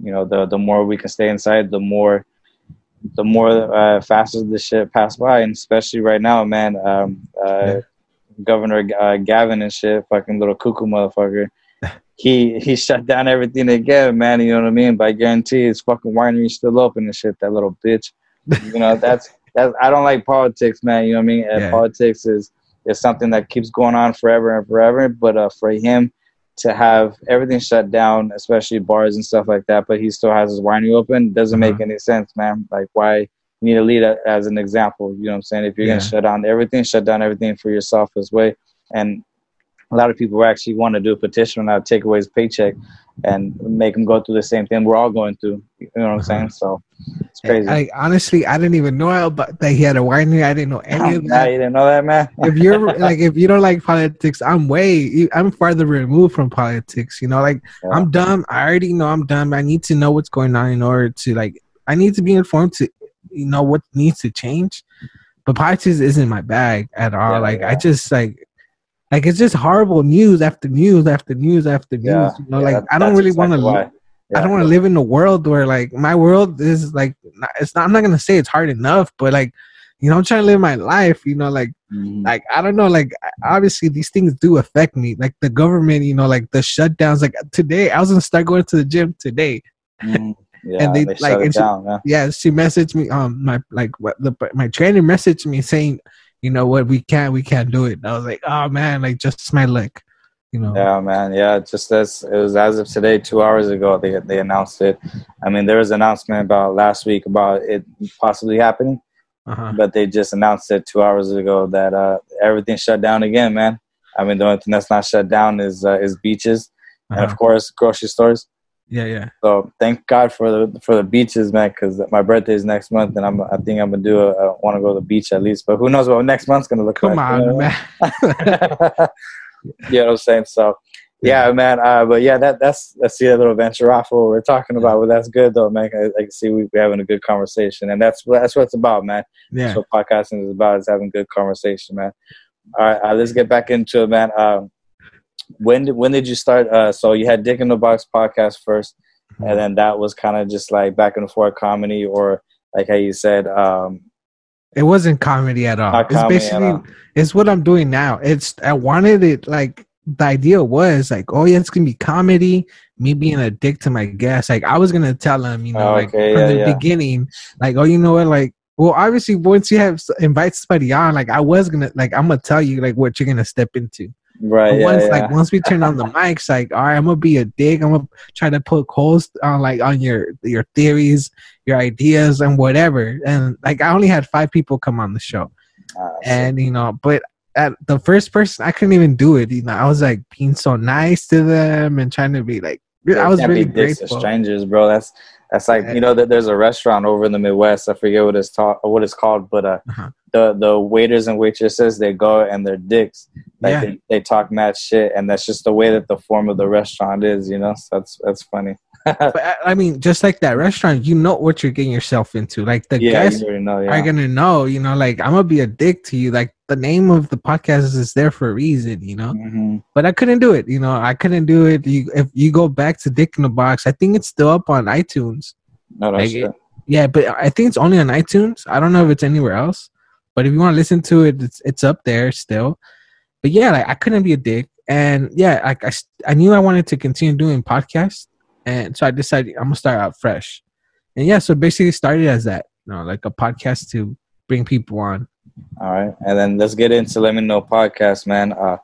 You know, the the more we can stay inside, the more the more uh, faster the shit pass by, and especially right now, man. Um, uh, Yeah. Governor uh, Gavin and shit, fucking little cuckoo motherfucker. He he shut down everything again, man. You know what I mean? But I guarantee his fucking winery's still open and shit. That little bitch. You know that's that's. I don't like politics, man. You know what I mean? And Yeah. Politics is is something that keeps going on forever and forever. But uh, for him to have everything shut down, especially bars and stuff like that, but he still has his winery open, doesn't make Uh-huh. any sense, man. Like why? You need to lead a- as an example. You know what I'm saying? If you're Yeah. gonna shut down everything, shut down everything for yourself as well. And a lot of people actually want to do a petition now, take away his paycheck, and make him go through the same thing we're all going through. You know what I'm Uh-huh. saying? So it's crazy. I honestly, I didn't even know about that he had a winery. I didn't know any of Nah, that. you didn't know that, man. if you're like, if you don't like politics, I'm way, I'm farther removed from politics. You know, like Yeah. I'm dumb. I already know I'm dumb. I need to know what's going on in order to like, I need to be informed to, you know, what needs to change. But politics isn't my bag at all. Yeah, like yeah. I just like. Like it's just horrible news after news after news after news. Yeah, you know, yeah, like I don't really want to exactly live. I don't want to live in a world where like my world is like it's not. I'm not gonna say it's hard enough, but like you know, I'm trying to live my life. You know, like Mhm. like I don't know. Like obviously these things do affect me. Like the government, you know, like the shutdowns. Like today, I was gonna start going to the gym today. Mhm. Yeah, and they, they, like, shut it she- down, man. Yeah, she messaged me. Um, my like what the my trainer messaged me saying, you know what, we can't, we can't do it. I was like, oh man, like just my luck. You know. Yeah, man. Yeah, just as it was as of today, two hours ago, they they announced it. I mean, there was an announcement about last week about it possibly happening, Uh-huh. but they just announced it two hours ago that uh, everything shut down again, man. I mean, the only thing that's not shut down is uh, is beaches and Uh-huh. of course grocery stores. Yeah, yeah. So thank God for the for the beaches, man, because my birthday is next month, and I'm I think I'm gonna do a, I want to go to the beach at least. But who knows what next month's gonna look Come like? Come on, know? man. you know what I'm saying? So yeah, man. Uh, but yeah, that that's that's the little venture off what we're talking about. But that's good though, man. I, I can see we, we're having a good conversation, and that's what that's what it's about, man. Yeah. That's what podcasting is about: is having good conversation, man. All right, uh, let's get back into it, man. Um, when did when did you start? Uh, so you had Dick in the Box podcast first, and then that was kind of just like back and forth comedy, or like how you said, um, It wasn't comedy at all. Not it's basically all. it's what I'm doing now. It's I wanted it like the idea was like, oh yeah, it's gonna be comedy. Me being a dick to my guests. Like I was gonna tell them, you know, Oh, like okay, from yeah, the yeah. beginning, like oh, you know what, like. Well, obviously, once you have invite somebody on, like I was gonna, like I'm gonna tell you like what you're gonna step into. Right? But Yeah, once yeah. like once we turn on the mics, like all right, I'm gonna be a dick. I'm gonna try to put holes on like on your your theories, your ideas, and whatever. And like I only had five people come on the show, Ah, and you know, but at the first person, I couldn't even do it. You know, I was like being so nice to them and trying to be like, I was really grateful. strangers, bro. That's that's like you know that there's a restaurant over in the Midwest. I forget what it's taught what it's called, but uh, Uh-huh. the the waiters and waitresses they go and they're dicks. Like Yeah. they, they talk mad shit, and that's just the way that the form of the restaurant is. You know, so that's that's funny. but I, mean, just like that restaurant, you know what you're getting yourself into. Like the yeah, guests know. Yeah. are gonna know, you know, like I'm gonna be a dick to you. Like the name of the podcast is there for a reason, you know. Mhm. But I couldn't do it, you know. I couldn't do it. You, if you go back to Dick in the Box, I think it's still up on iTunes. No, that's Like. Yeah, but I think it's only on iTunes. I don't know if it's anywhere else. But if you want to listen to it, it's it's up there still. But yeah, like I couldn't be a dick, and yeah, like I knew I wanted to continue doing podcasts, and so I decided I'm gonna start out fresh, and yeah, so basically started as that, you know, like a podcast to bring people on. All right, and then let's get into Let Me Know podcast, man. Uh,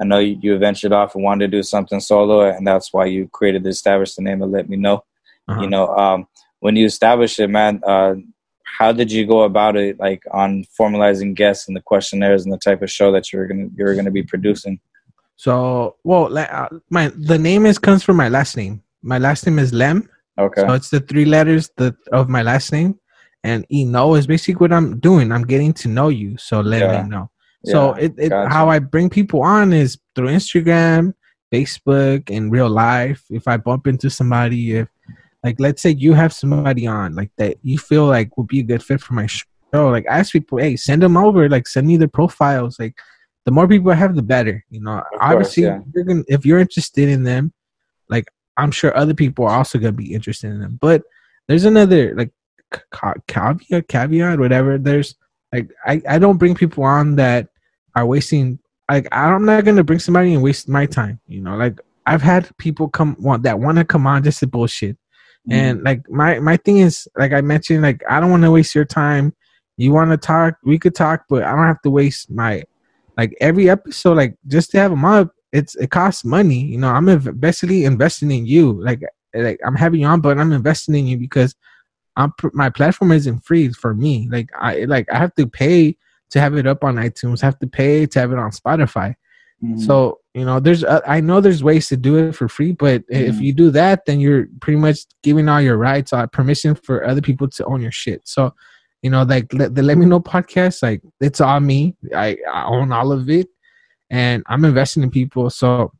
I know you, you ventured off and wanted to do something solo, and that's why you created the established the name of Let Me Know. Uh-huh. You know, um, when you established it, man, uh, how did you go about it? Like on formalizing guests and the questionnaires and the type of show that you're gonna you're gonna be producing. So, well, uh, my the name is comes from my last name. My last name is Lem, Okay. So it's the three letters the, of my last name, and e know is basically what I'm doing. I'm getting to know you, so let Yeah. me know. So Yeah, it, it gotcha. how I bring people on is through Instagram, Facebook, and real life. If I bump into somebody, if like let's say you have somebody on like that you feel like would be a good fit for my show, like I ask people, hey, send them over, like send me their profiles. Like the more people I have, the better. You know, course, obviously, yeah. you're gonna, if you're interested in them, like I'm sure other people are also gonna be interested in them. But there's another like caveat, caveat, whatever. There's like I I don't bring people on that are wasting. Like I'm not gonna bring somebody and waste my time. You know, like I've had people come want that want to come on just to bullshit. Mm-hmm. And like my my thing is like I mentioned, like I don't want to waste your time. You want to talk, we could talk, but I don't have to waste my like every episode. Like just to have them up, it's it costs money. You know, I'm basically investing in you. Like like I'm having you on, but I'm investing in you because I'm pr- my platform isn't free for me. Like I like I have to pay to have it up on iTunes. have to pay to have it on Spotify. Mhm. So you know, there's uh, I know there's ways to do it for free, but if Mhm. you do that, then you're pretty much giving all your rights, uh, permission for other people to own your shit. So, you know, like let, the Let Me Know podcast, like it's on me. I, I own all of it, and I'm investing in people. So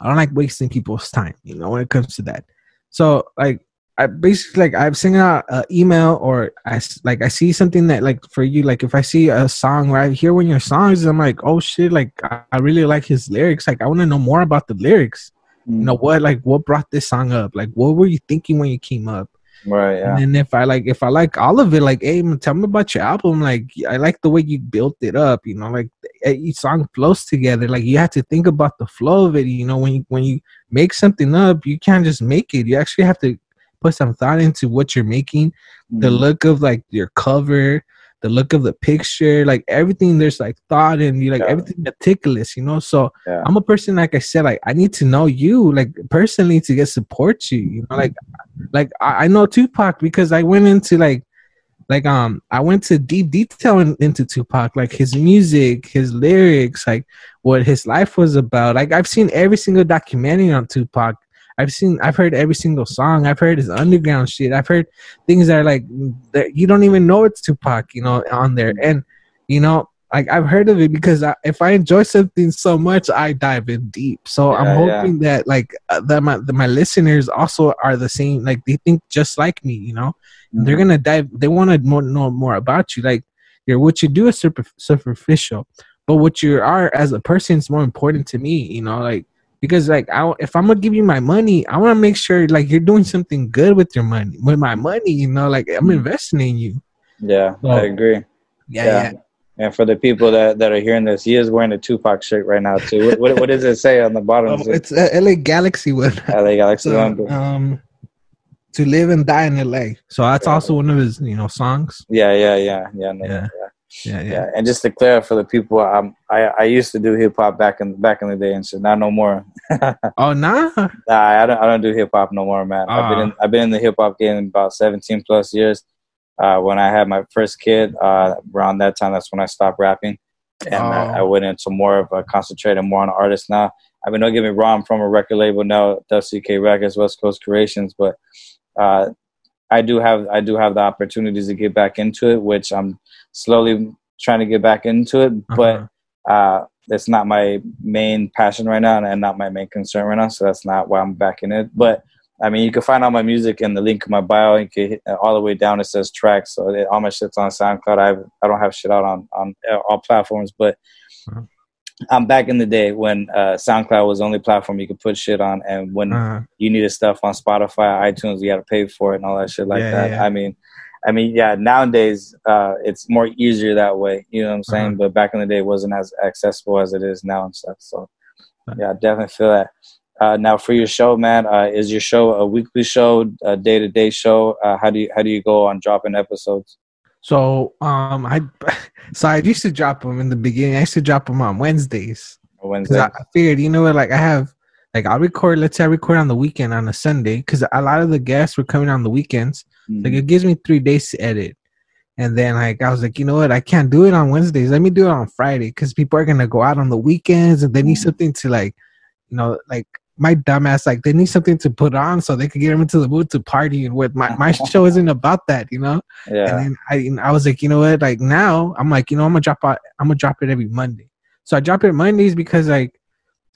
I don't like wasting people's time. You know, when it comes to that. So like. I basically like I've sent out an email or I like I see something that like for you like if I see a song where I hear one of your songs I'm like oh shit like I, really like his lyrics. Like I want to know more about the lyrics. Mm. you know what like what brought this song up? Like what were you thinking when you came up? Right, yeah. and then if i like if i like all of it like hey tell me about your album. Like i like the way you built it up you know like each song flows together. Like you have to think about the flow of it you know when you when you make something up you can't just make it. You actually have to put some thought into what you're making the Mhm. look of like your cover the look of the picture like everything there's like thought and you like Yeah. everything meticulous you know so Yeah. i'm a person like i said like i need to know you like personally to get support you you know like like i, I know tupac because i went into like like um i went to deep detail in, into tupac like his music his lyrics like what his life was about like i've seen every single documentary on tupac I've seen, I've heard every single song. I've heard his underground shit. I've heard things that are like that you don't even know it's Tupac, you know, on there. And you know, like I've heard of it because I, if I enjoy something so much, I dive in deep. So I'm Yeah, yeah. hoping that like uh, that my that my listeners also are the same. Like they think just like me, you know. And They're gonna dive. They want to more, know more about you. Like your what you do is super, superficial, but what you are as a person is more important to me. You know, like because like I, if I'm gonna give you my money, I want to make sure like you're doing something good with your money, with my money. You know, like I'm Mhm. investing in you. Yeah, So- I agree. Yeah, Yeah. yeah. And for the people that, that are hearing this, he is wearing a Tupac shirt right now too. What, what, what does it say on the bottom? It it's uh, LA Galaxy with LA Galaxy so, one? um to live and die in LA. So that's Yeah. also one of his you know songs. Yeah, yeah, yeah, yeah, no, Yeah. yeah. Yeah, yeah. yeah. And just to clarify for the people, um, I I used to do hip hop back in back in the day and shit. Not no more. Oh nah. Nah, I don't I don't do hip hop no more, man. I've been in, Ah. I've been in the hip hop game about seventeen plus years. Uh, when I had my first kid, uh, around that time, that's when I stopped rapping, and I, Oh. I went into more of a concentrated more on artists now. I mean, don't get me wrong, I'm from a record label now, WCK Records, West Coast Creations, but uh, I do have I do have the opportunities to get back into it, which I'm slowly trying to get back into it, but Uh-huh. uh, that's not my main passion right now and not my main concern right now. So that's not why I'm back in it. But I mean, you can find all my music in the link in my bio. You can hit uh, all the way down. It says tracks. So it, all my shit's on SoundCloud. I have, I don't have shit out on on uh, all platforms, but Uh-huh. I'm back in the day when uh, SoundCloud was the only platform you could put shit on, and when Uh, you needed stuff on Spotify, iTunes, you got to pay for it and all that shit like Yeah, that. yeah. I mean, I mean, yeah. Nowadays, uh, it's more easier that way. You know what I'm saying? Uh-huh. But back in the day, it wasn't as accessible as it is now and stuff. So, yeah, I definitely feel that. Uh, now, for your show, man, uh, is your show a weekly show, a day to day show? Uh, how do you how do you go on dropping episodes? so um, I so I used to drop them in the beginning. I used to drop them on Wednesdays. on Cause Wednesday. I, I figured, you know what, like I have, like I'll record. Let's say I record on the weekend on a Sunday, because a lot of the guests were coming on the weekends. Mhm. Like it gives me three days to edit, and then like I was like, you know what, I can't do it on Wednesdays. Let me do it on Friday, because people are gonna go out on the weekends, and they need Mhm. something to like, you know, like my dumbass, like they need something to put on so they could get them into the mood to party and with my my show isn't about that, you know. yeah, And then I, I was like, you know what? Like now, I'm like, you know, I'm gonna drop out. I'm gonna drop it every Monday. So I drop it Mondays because, like,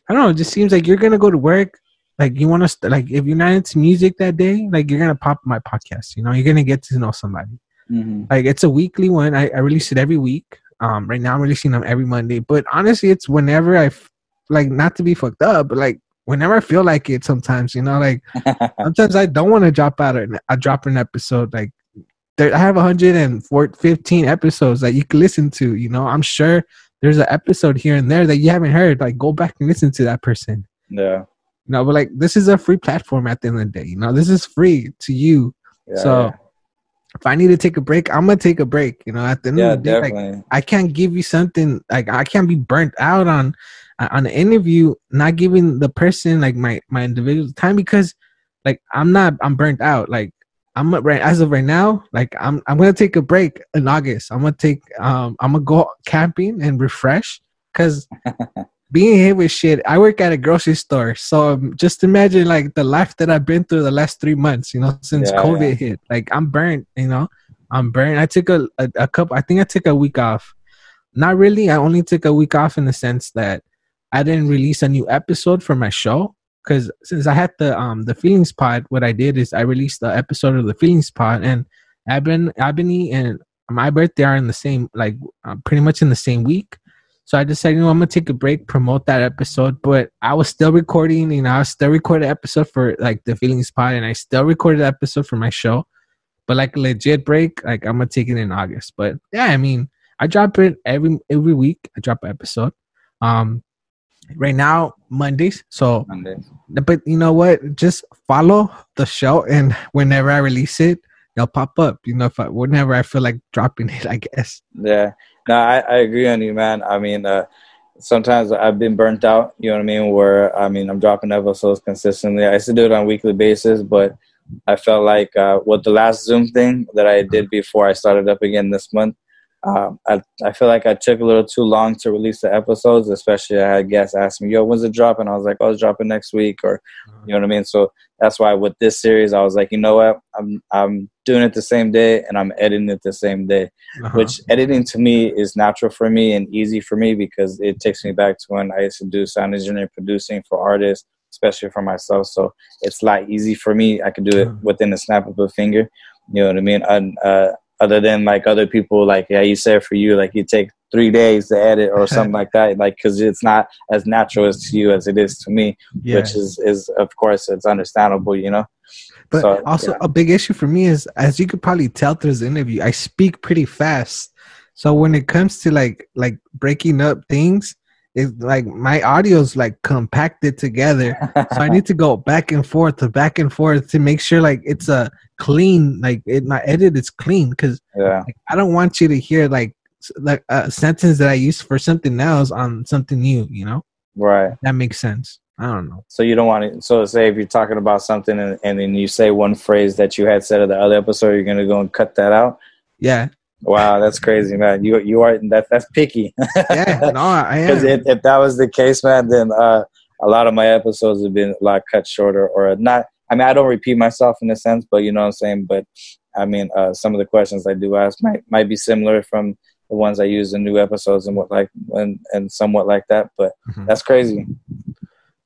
I don't know. It just seems like you're gonna go to work. Like you want to, st- like, if you're not into music that day, like you're gonna pop my podcast. You know, you're gonna get to know somebody. Mhm. Like it's a weekly one. I, I release it every week. Um, right now I'm releasing them every Monday. But honestly, it's whenever I, f- like, not to be fucked up, but like whenever I feel like it. Sometimes, you know, like sometimes I don't want to drop out an I drop an episode like there I have 115 episodes that you can listen to, you know. I'm sure there's an episode here and there that you haven't heard. Like go back and listen to that person. yeah, You know, but like this is a free platform at the end of the day, you know. This is free to you. yeah, so if I need to take a break, I'm gonna take a break. You know, at the end yeah, of the day, like. I can't give you something like I can't be burnt out on uh, on an interview, not giving the person like my my individual time because like I'm not I'm burnt out. Like I'm right as of right now, like I'm I'm gonna take a break in August. I'm gonna take um I'm gonna go camping and refresh because being here with shit. I work at a grocery store, so um, just imagine like the life that I've been through the last three months. You know, since Yeah, COVID yeah. hit. Like I'm burnt. You know, I'm burnt. I took a, a a couple. I think I took a week off. Not really. I only took a week off in the sense that I didn't release a new episode for my show because since I had the um the feelings pod, what I did is I released the episode of the feelings pod, and Eben Ebony and my birthday are in the same like uh, pretty much in the same week. So I decided, you know, I'm gonna take a break, promote that episode, but I was still recording. You know, I still recording an episode for like the feelings pod, and I still recorded an episode for my show. But like legit break, like I'm gonna take it in August. But yeah, I mean, I drop it every every week. I drop an episode. Um, right now Mondays. So, Monday. but you know what? Just follow the show, and whenever I release it, they'll pop up. You know, if I, whenever I feel like dropping it, I guess. Yeah. No, I, I agree on you, man. I mean, uh, sometimes I've been burnt out, you know what I mean? Where, I mean, I'm dropping episodes consistently. I used to do it on a weekly basis, but I felt like uh, with the last Zoom thing that I did before I started up again this month, um, I, I feel like I took a little too long to release the episodes, especially I had guests ask me, yo, when's it dropping? I was like, oh, it's dropping next week, or, you know what I mean? So that's why with this series, I was like, you know what? I'm, I'm doing it the same day and I'm editing it the same day Uh-huh. which editing to me is natural for me and easy for me because it takes me back to when I used to do sound engineering producing for artists, especially for myself. So it's a lot easy for me. I can do it Mhm. within the snap of a finger. You know what I mean? And, uh, other than like other people, like yeah, you said for you, like you take three days to edit or something like that, like because it's not as natural as to you as it is to me, yeah. which is is of course it's understandable, you know. But So, also yeah. a big issue for me is, as you could probably tell through this interview, I speak pretty fast. So when it comes to like like breaking up things, it's like my audio's like compacted together. so I need to go back and forth to back and forth to make sure like it's a clean like it, my edit is clean because yeah. like, I don't want you to hear like like a sentence that I used for something else on something new. You know Right. that makes sense. I don't know. So you don't want to. So say if you're talking about something and, and then you say one phrase that you had said in the other episode, you're gonna go and cut that out. Yeah, Wow, that's crazy, man. You you are that that's picky. yeah. no, I am. if, if that was the case, man, then uh, a lot of my episodes have been a lot cut shorter or not. I mean, I don't repeat myself in a sense, but you know what I'm saying. But I mean, uh, some of the questions I do ask might might be similar from the ones I use in new episodes and what like and and somewhat like that. But Mhm. that's crazy.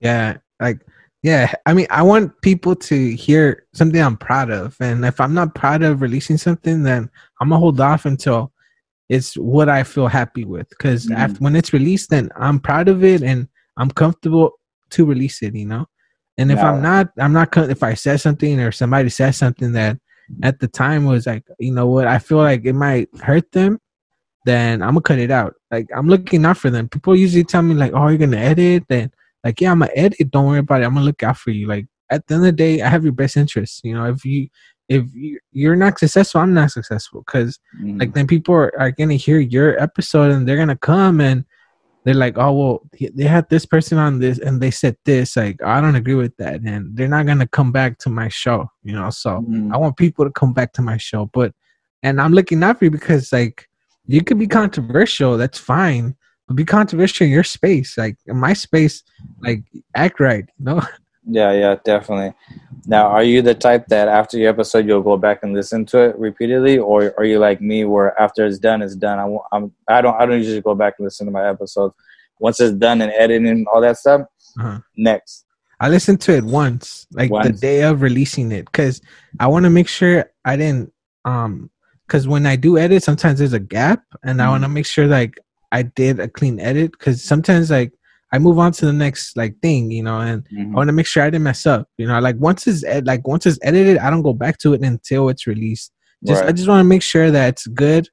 Yeah, like Yeah, I mean, I want people to hear something I'm proud of, and if I'm not proud of releasing something, then I'm gonna hold off until it's what I feel happy with. Because Mhm. after when it's released, then I'm proud of it and I'm comfortable to release it. You know, and if I'm not, I'm not. If I said something or somebody said something that at the time was like, you know what, I feel like it might hurt them, then I'm gonna cut it out. Like I'm looking out for them. People usually tell me like, "Oh, you're gonna edit?" Then like, yeah, I'm gonna edit. Don't worry about it. I'm gonna look out for you. Like at the end of the day, I have your best interests. You know, if you if you, you're not successful, I'm not successful. Because Mhm. like then people are, are gonna hear your episode and they're gonna come and they're like, oh well, they had this person on this and they said this. Like I don't agree with that, and they're not gonna come back to my show. You know, so. Mhm. I want people to come back to my show. But and I'm looking out for you because like you could be controversial, that's fine. But be controversial in your space. Like in my space, like act right, you know? Yeah, yeah, definitely. Now, are you the type that after your episode you'll go back and listen to it repeatedly, or are you like me, where after it's done, it's done? I, won't- I'm, I don't, I don't usually go back and listen to my episodes. Once it's done and editing and all that stuff, Uh-huh. next. I listened to it once, like the day of releasing it, because I want to make sure I didn't um because when I do edit, sometimes there's a gap, and I want to make sure like I did a clean edit because sometimes like I move on to the next like thing, you know, and Mhm. I want to make sure I didn't mess up. You know, like once it's ed- like once it's edited, I don't go back to it until it's released. Just I just want to make sure that it's good,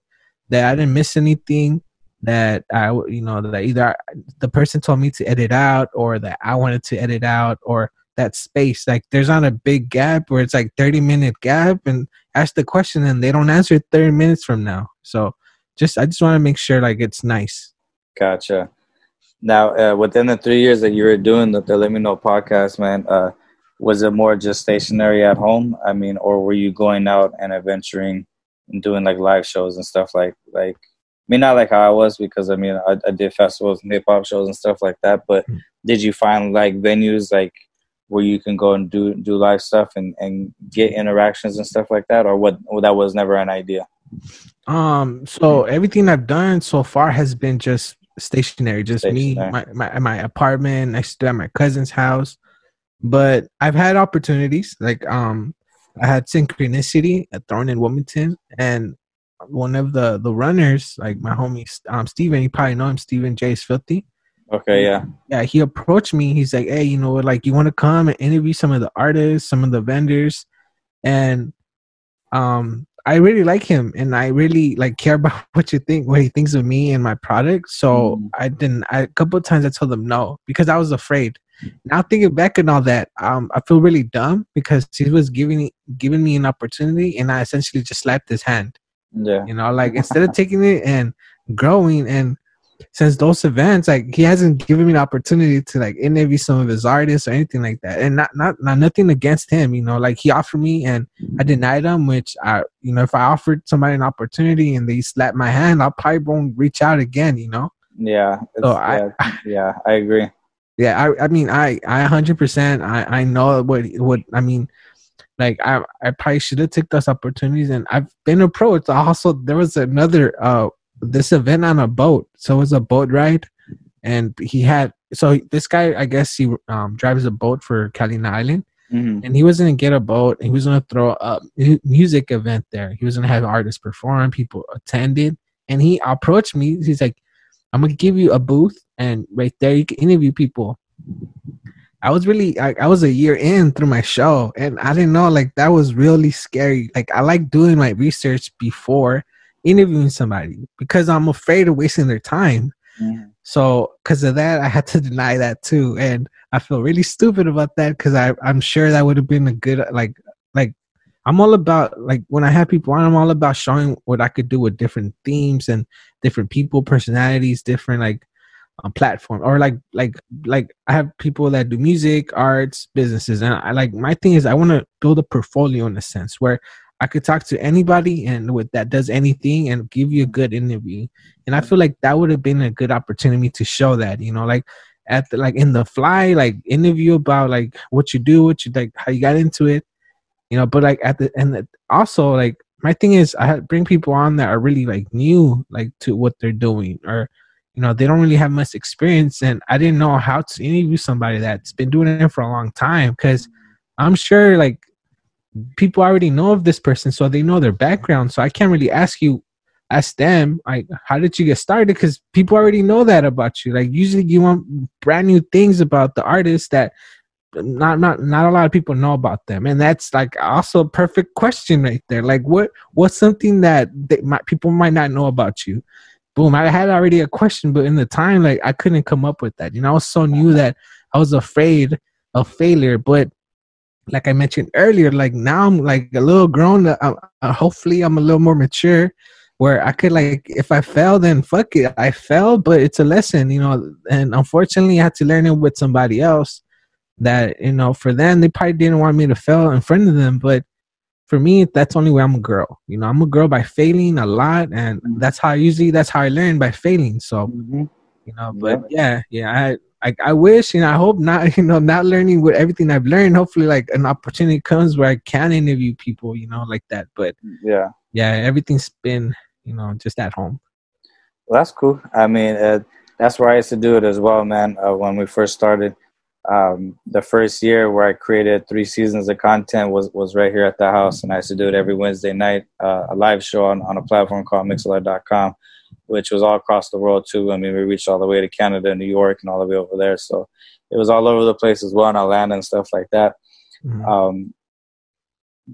that I didn't miss anything, that I you know that either I- the person told me to edit out or that I wanted to edit out or that space. Like there's not a big gap where it's like 30 minute gap and ask the question and they don't answer 30 minutes from now. So just I just want to make sure like it's nice. Gotcha. Now, uh, within the three years that you were doing the, the Let Me Know podcast, man, uh, was it more just stationary at home? I mean, or were you going out and adventuring and doing like live shows and stuff like like? I mean, not like how I was because I mean I, I did festivals and hip hop shows and stuff like that. But did you find like venues like where you can go and do do live stuff and and get interactions and stuff like that, or what? That was never an idea. Um, so everything I've done so far has been just stationary, just Stationary. me, my, my my apartment next to my cousin's house. But I've had opportunities like um, I had synchronicity at Thorn in Wilmington, and one of the the runners, like my homie um Steven, you probably know him, Steven J is filthy. Okay, yeah, Yeah, he approached me. He's like, "Hey, you know what? Like, you want to come and interview some of the artists, some of the vendors, and um, I really like him, and I really like care about what you think, what he thinks of me and my product. So Mhm. I didn't. I, a couple of times I told him no because I was afraid. Now thinking back and all that, um, I feel really dumb because he was giving giving me an opportunity, and I essentially just slapped his hand. yeah. You know, like instead of taking it and growing and since those events, like he hasn't given me the opportunity to like interview some of his artists or anything like that. And not not, not nothing against him, you know, like he offered me and I denied him, which I you know, if I offered somebody an opportunity and they slap my hand, I'll probably won't reach out again, you know? Yeah, So I- yeah, yeah, I agree. Yeah, I I mean I I hundred percent I I know what what I mean like I I probably should have took those opportunities and I've been approached. Also there was another uh this event on a boat. So it was a boat ride and he had so this guy I guess he um drives a boat for Catalina Island hmm and he was gonna get a boat. He was gonna throw a music event there. He was gonna have artists perform, people attended, and he approached me. He's like, "I'm gonna give you a booth, and right there you can interview people." I was really, I, I was a year in through my show, and I didn't know like that was really scary. Like I like doing my research before interviewing somebody because I'm afraid of wasting their time. Mhm. So, because of that, I had to deny that too, and I feel really stupid about that because I I'm sure that would have been a good like like I'm all about like when I have people on, I'm all about showing what I could do with different themes and different people, personalities, different like um, platform or like like like I have people that do music, arts, businesses, and I like my thing is I want to build a portfolio in a sense where I could talk to anybody and with that does anything and give you a good interview. And I feel like that would have been a good opportunity to show that, you know, like at the, like in the fly, like interview about like what you do, what you like, how you got into it, you know. But like at the and the- also like my thing is I bring people on that are really like new, like to what they're doing, or you know they don't really have much experience and i didn't know how to interview somebody that's been doing it for a long time because i'm sure like people already know of this person so they know their background so i can't really ask you ask them like how did you get started? Because people already know that about you. Like usually you want brand new things about the artist that not not not a lot of people know about them and that's like also a perfect question right there. Like what what's something that they might, people might not know about you? Boom i had already a question but in the time like i couldn't come up with that. You know i was so new that i was afraid of failure but like i mentioned earlier like now i'm like a little grown uh, uh, hopefully i'm a little more mature where i could like if i fail then fuck it i fell but it's a lesson you know and unfortunately i had to learn it with somebody else that you know for them they probably didn't want me to fail in front of them but for me that's only where i'm a girl you know i'm a girl by failing a lot and that's how I usually that's how i learn by failing so Mhm. you know but yeah yeah i I, I wish and I hope not you know not learning with everything I've learned hopefully like an opportunity comes where I can interview people you know like that but Yeah. yeah everything's been you know just at home Well, that's cool. I mean, uh, that's where I used to do it as well, man. Uh, when we first started, um, the first year where I created three seasons of content was was right here at the house, and I used to do it every Wednesday night, uh, a live show on, on a platform called Mixlr.com, which was all across the world too. I mean, we reached all the way to Canada, New York, and all the way over there. So it was all over the place as well, in Atlanta and stuff like that. Mhm. Um,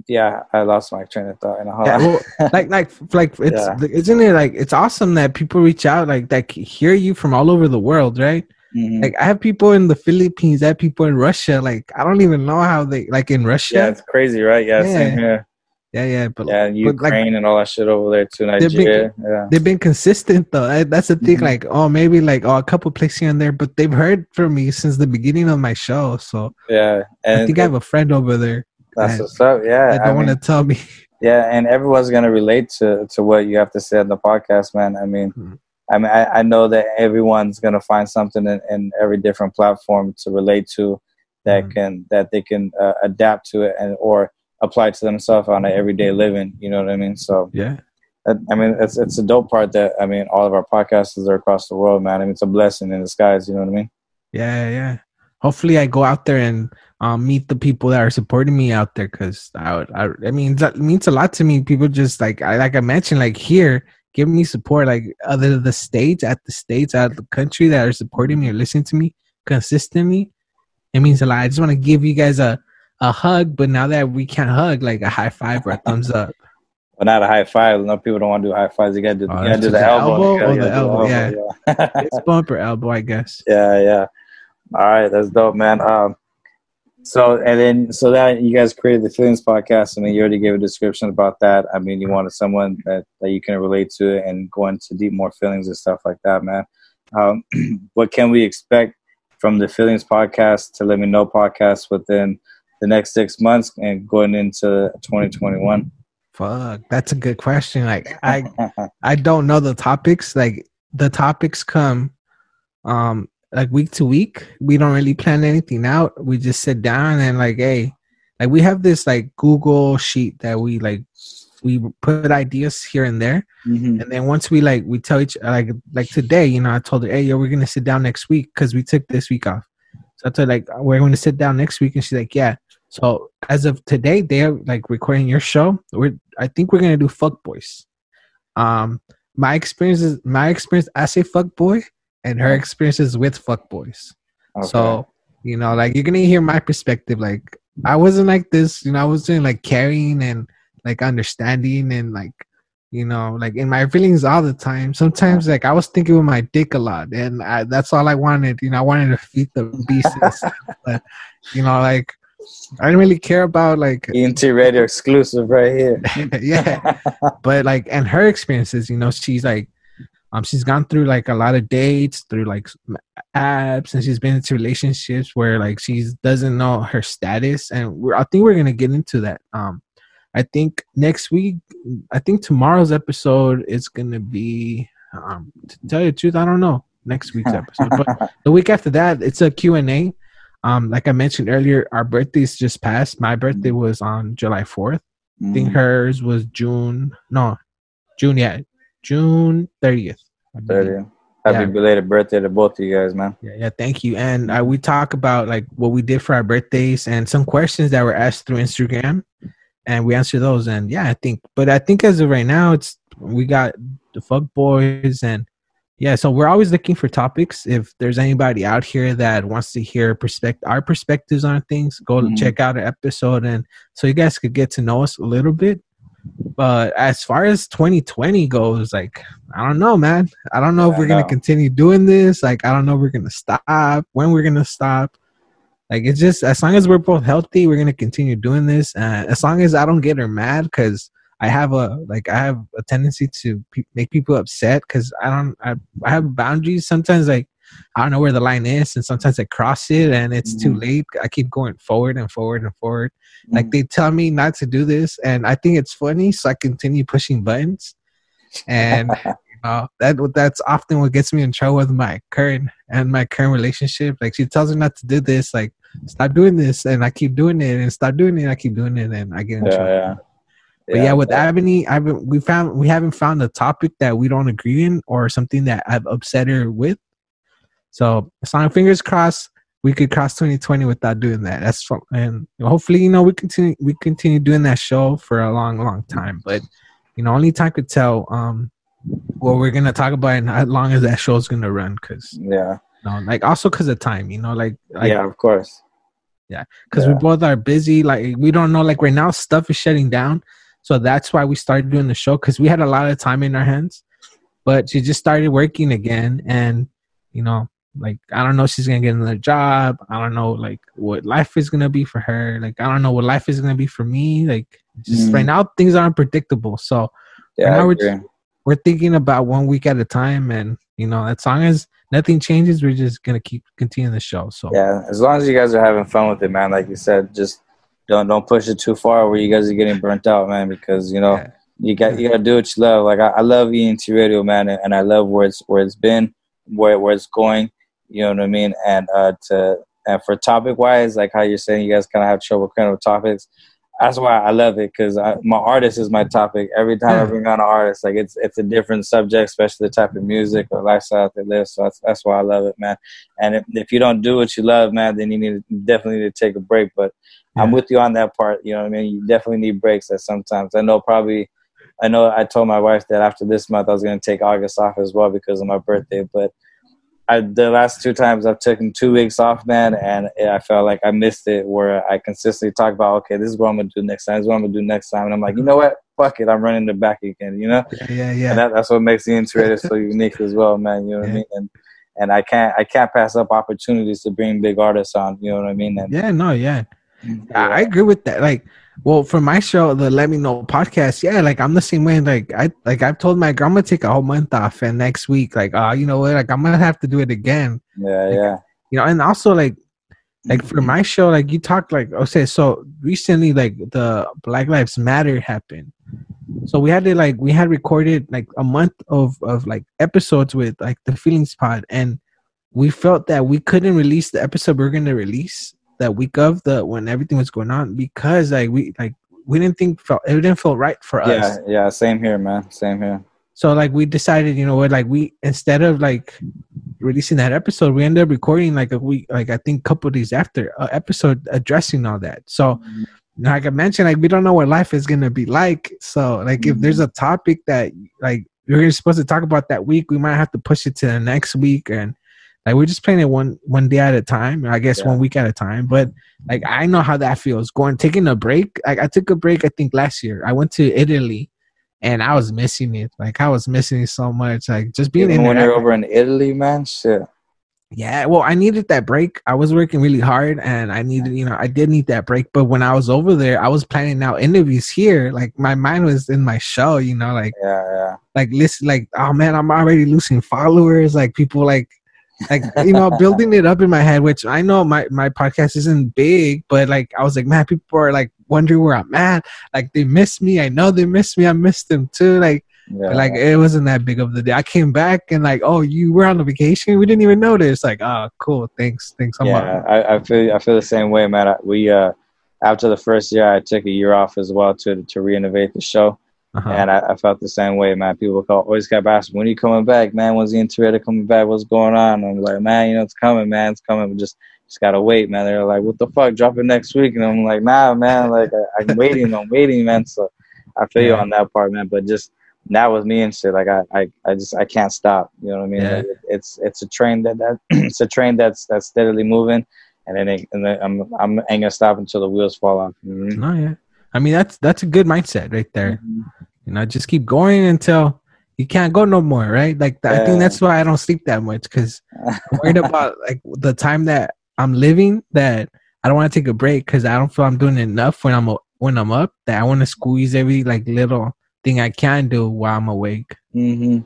yeah, I lost my train of thought. Yeah, well, like like like it's Yeah. isn't it like it's awesome that people reach out like that hear you from all over the world right Mhm. like i have people in the philippines i have people in russia like i don't even know how they like in russia yeah, it's crazy, right? Yeah, same here. Yeah yeah but, Yeah, and but, like, Ukraine and all that shit over there too, They've been- Nigeria. yeah. they've been consistent though that's the thing Mhm. like oh maybe like oh a couple places here and there but they've heard from me since the beginning of my show so Yeah, and i think i have a friend over there that's that- what's up. Yeah, I don't want to tell me yeah, and everyone's gonna relate to to what you have to say on the podcast, man. I mean, Mhm. I mean, I, I know that everyone's gonna find something in, in every different platform to relate to that Mhm. can that they can uh, adapt to it and or apply to themselves on an everyday living. You know what I mean? So yeah I I mean, it's it's a dope part that I mean, all of our podcasters are across the world, man. I mean, it's a blessing in disguise. You know what I mean? Yeah, yeah. Hopefully, I go out there and um, meet the people that are supporting me out there because I, I, I mean, that means a lot to me. People just like, I like I mentioned, like here, give me support. Like other the states, at the states, out of the country that are supporting me or listening to me consistently, it means a lot. I just want to give you guys a a hug, but now that we can't hug, like a high five or a thumbs up. But not a high five. No people don't want to do high fives. You gotta do, Oh, you gotta do the elbow. elbow Yeah, or you the gotta do elbow, yeah. It's bumper elbow, I guess. yeah, yeah. All right, that's dope, man. Um, so and then so that you guys created the feelings podcast. I mean, you already gave a description about that. I mean, you wanted someone that that you can relate to and go into deep more feelings and stuff like that, man. Um, what can we expect from the feelings podcast to let me know podcast within the next six months and going into 2021? Fuck, that's a good question. Like I, I don't know the topics. Like the topics come um like week to week. We don't really plan anything out. We just sit down and like, hey, like we have this like Google sheet that we like we put ideas here and there. Mhm. And then once we like we tell each like like today, you know, I told her, hey, yo, we're gonna sit down next week because we took this week off. So I told her, like we're gonna sit down next week, and she's like, yeah. So as of today, they're like recording your show. We're I think we're gonna do fuck boys. Um, my experience is my experience as a fuck boy, and her experiences with fuck boys. Okay. So you know, like you're gonna hear my perspective. Like I wasn't like this, you know, I was doing like caring and like understanding and like you know, like in my feelings all the time. Sometimes like I was thinking with my dick a lot, and I, that's all I wanted. You know, I wanted to feed the beast, and stuff, but you know, like I don't really care about like ENT Radio exclusive right here. yeah, but like and her experiences, you know, she's like um she's gone through like a lot of dates through like apps and she's been into relationships where like she doesn't know her status and we're I think we're gonna get into that. Um I think next week I think tomorrow's episode is gonna be um to tell you the truth, I don't know next week's episode. But the week after that it's a Q&A. Um like I mentioned earlier, our birthdays just passed. My birthday was on July 4th. I think Mhm. hers was June. No, June. Yeah, June thirtieth. Thirty. Happy Yeah. belated birthday to both of you guys, man. Yeah, yeah, thank you. And uh, we talk about like what we did for our birthdays and some questions that were asked through Instagram, and we answer those. And yeah, I think, but I think as of right now, it's we got the fuck boys and yeah. So we're always looking for topics. If there's anybody out here that wants to hear perspect our perspectives on things, go Mhm. check out our episode, and so you guys could get to know us a little bit. But as far as 2020 goes, like I don't know, man. I don't know if we're I gonna continue doing this. Like I don't know if we're gonna stop. When we're gonna stop. Like it's just as long as we're both healthy, we're gonna continue doing this. Uh, as long as I don't get her mad, because I have a like I have a tendency to pe- make people upset because I don't I, I have boundaries. Sometimes like I don't know where the line is, and sometimes I cross it and it's too Mhm. late. I keep going forward and forward and forward. Mm-hmm. Like they tell me not to do this, and I think it's funny, so I continue pushing buttons. And you know, that that's often what gets me in trouble with my current and my current relationship. Like she tells me not to do this, like stop doing this, and I keep doing it, and stop doing it, and I keep doing it, and I get in Yeah, trouble. yeah. But yeah, with Ebony, I've been, we found we haven't found a topic that we don't agree in or something that I've upset her with. So, so fingers crossed, we could cross 2020 without doing that. That's fun. and hopefully, you know, we continue we continue doing that show for a long, long time. But you know, only time could tell um what we're gonna talk about and how long as that show's gonna run. Because yeah, you know, like also because of time, you know, like like yeah, of course. Yeah, because Yeah. we both are busy. Like we don't know. Like right now, stuff is shutting down, so that's why we started doing the show because we had a lot of time in our hands. But she just started working again, and you know, like I don't know, if she's gonna get another job. I don't know, like what life is gonna be for her. Like I don't know what life is gonna be for me. Like just Mm. right now, things are unpredictable. So Yeah, now we're we're thinking about one week at a time, and you know, as long as nothing changes, we're just gonna keep continuing the show. So Yeah, as long as you guys are having fun with it, man. Like you said, just don't don't push it too far where you guys are getting burnt out, man. Because you know Yeah. you got you got to do what you love. Like I, I love ENT Radio, man, and, and I love where it's where it's been, where where it's going. You know what I mean? And uh, to and for topic wise, like how you're saying, you guys kind of have trouble kind of topics. That's why I love it because my artist is my topic. Every time I bring on an artist, like it's it's a different subject, especially the type of music or lifestyle they live. So that's that's why I love it, man. And if, if you don't do what you love, man, then you need to, definitely need to take a break. But I'm with you on that part. You know what I mean? You definitely need breaks at sometimes. I know probably I know I told my wife that after this month I was gonna take August off as well because of my birthday. But I the last two times I've taken two weeks off, man, and I felt like I missed it where I consistently talk about okay, this is what I'm gonna do next time, this is what I'm gonna do next time. And I'm like, you know what? Fuck it, I'm running the back again, you know? yeah, yeah, yeah. And that, that's what makes the integrator so unique as well, man. You know what I mean? And and I can't I can't pass up opportunities to bring big artists on, you know what I mean? And yeah, no, yeah. I, I agree with that. Like, well, for my show, the Let Me Know podcast, yeah, like I'm the same way. Like, I like I've told my grandma gonna take a whole month off, and next week, like, oh, you know what? Like, I'm gonna have to do it again. yeah, yeah. You know, and also like, like for my show, like you talked like okay, so recently, like the Black Lives Matter happened. So we had to like we had recorded like a month of of like episodes with like the Feelings Pod, and we felt that we couldn't release the episode we are gonna release that week of the when everything was going on because like we like we didn't think felt it didn't feel right for us. Yeah, yeah, same here, man. Same here. So like we decided, you know what, like we instead of like releasing that episode, we ended up recording like a week, like I think a couple days after a episode addressing all that. So like I mentioned, like we don't know what life is gonna be like. So like if there's a topic that like we're supposed to talk about that week, we might have to push it to the next week and like we're just playing it one one day at a time. I guess Yeah. one week at a time. But like I know how that feels. Going taking a break. Like I took a break. I think last year I went to Italy, and I was missing it. Like I was missing it so much. Like just being Even in when there. you're over in Italy, man, shit. Yeah, well, I needed that break. I was working really hard, and I needed, you know, I did need that break. But when I was over there, I was planning out interviews here. Like my mind was in my show, you know, like Yeah, yeah. like listen, like oh man, I'm already losing followers. Like people like like you know building it up in my head which i know my my podcast isn't big but like i was like man people are like wondering where i'm at. Like they miss me. I know they miss me. I miss them too. Like yeah. like it wasn't that big of the day i came back and like oh you were on a vacation? We didn't even notice. Like oh cool. Thanks. Thanks so yeah, much I, I feel I feel the same way, man. I, we uh after the first year, I took a year off as well to to reinnovate the show, Uh-huh. And I, I felt the same way, man. People call, always kept asking, when are you coming back, man? When's the internet coming back? What's going on? I'm like, man, you know, it's coming, man. It's coming. We just just gotta wait, man. They're like, what the fuck? Drop it next week. And I'm like, nah, man. Like, I, I'm waiting. I'm waiting, man. So I feel you on that part, man. But just now with me and shit, like, I, I, I just, I can't stop. You know what I mean? Yeah. Like, it- it's, it's a train that, that it's a train that's, that's steadily moving. And then, it, and then I'm, I'm ain't gonna stop until the wheels fall off. You know what No, yeah. I mean, that's that's a good mindset right there. Mm-hmm. You know, just keep going until you can't go no more, right? Like I think that's why I don't sleep that much because I'm worried about like the time that I'm living that I don't want to take a break because I don't feel I'm doing enough when I'm when I'm up that I want to squeeze every like little thing I can do while I'm awake. hmm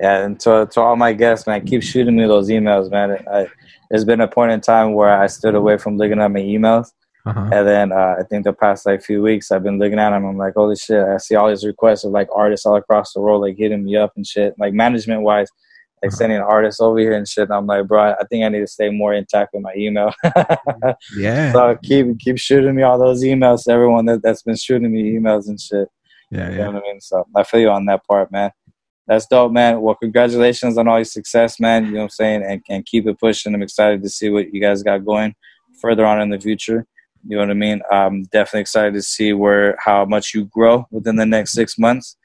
Yeah, and to to all my guests, man, keep shooting me those emails, man. I, there's been a point in time where I stood away from looking at my emails, Uh-huh. and then uh, I think the past like few weeks I've been looking at them. I'm like, holy shit! I see all these requests of like artists all across the world like hitting me up and shit, like management wise, like Uh-huh. sending artists over here and shit. And I'm like, bro, I think I need to stay more intact with my email. Yeah, so keep keep shooting me all those emails to everyone that that's been shooting me emails and shit. yeah, You yeah. know what I mean? So I feel you on that part, man. That's dope, man. Well, congratulations on all your success, man. You know what I'm saying? And, and keep it pushing. I'm excited to see what you guys got going further on in the future. You know what I mean? I'm definitely excited to see where how much you grow within the next six months.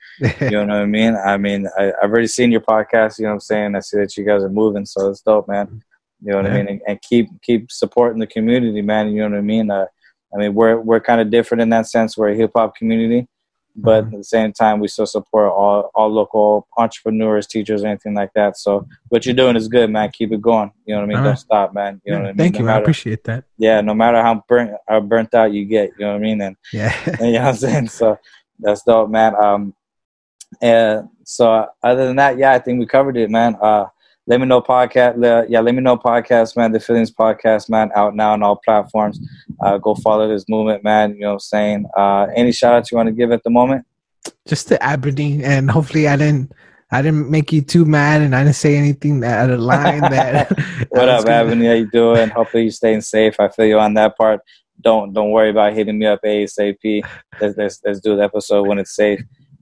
You know what I mean? I mean, I, I've already seen your podcast. You know what I'm saying? I see that you guys are moving, so it's dope, man. You know what I mean? And, and keep keep supporting the community, man. You know what I mean? Uh, I mean, we're we're kind of different in that sense. We're a hip hop community, but Mhm. at the same time, we still support all all local entrepreneurs, teachers, anything like that. So what you're doing is good, man. Keep it going. You know what I mean? Don't stop, man. You know Yeah, what I mean? Thank no you. man. I appreciate that. yeah, no matter how burnt how burnt out you get, you know what I mean? And Yeah. you know what I'm saying? So that's dope, man. Um, and so other than that, yeah, I think we covered it, man. Uh, let me know podcast. yeah, let me know podcast, man. The feelings podcast, man, out now on all platforms. Uh, go follow this movement, man. You know what I'm saying? Uh, any shout outs you want to give at the moment? just to Aberdeen, and hopefully I didn't. I didn't make you too mad, and I didn't say anything out of line. That What up, gonna- Evan? How you doing? Hopefully you're staying safe. I feel you on that part. Don't don't worry about hitting me up ASAP. Let's let's, let's do the episode when it's safe.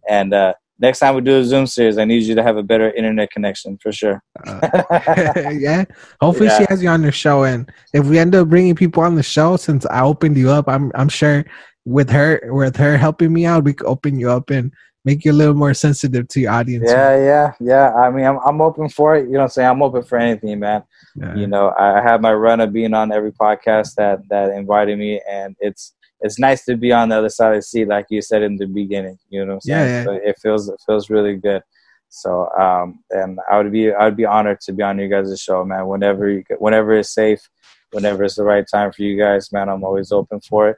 And uh, next time we do a Zoom series, I need you to have a better internet connection for sure. Uh, yeah. Hopefully she has you on the show, and if we end up bringing people on the show, since I opened you up, I'm I'm sure with her with her helping me out, we could open you up and make you a little more sensitive to your audience. Yeah, yeah, yeah. I mean, I'm I'm open for it. You know what I'm saying? I'm open for anything, man. Yeah. You know, I I have my run of being on every podcast that that invited me, and it's it's nice to be on the other side of the seat, like you said in the beginning. You know what I'm Yeah, saying? yeah. So it feels it feels really good. So um, and I would be I would be honored to be on you guys' show, man. Whenever you whenever it's safe, whenever it's the right time for you guys, man. I'm always open for it.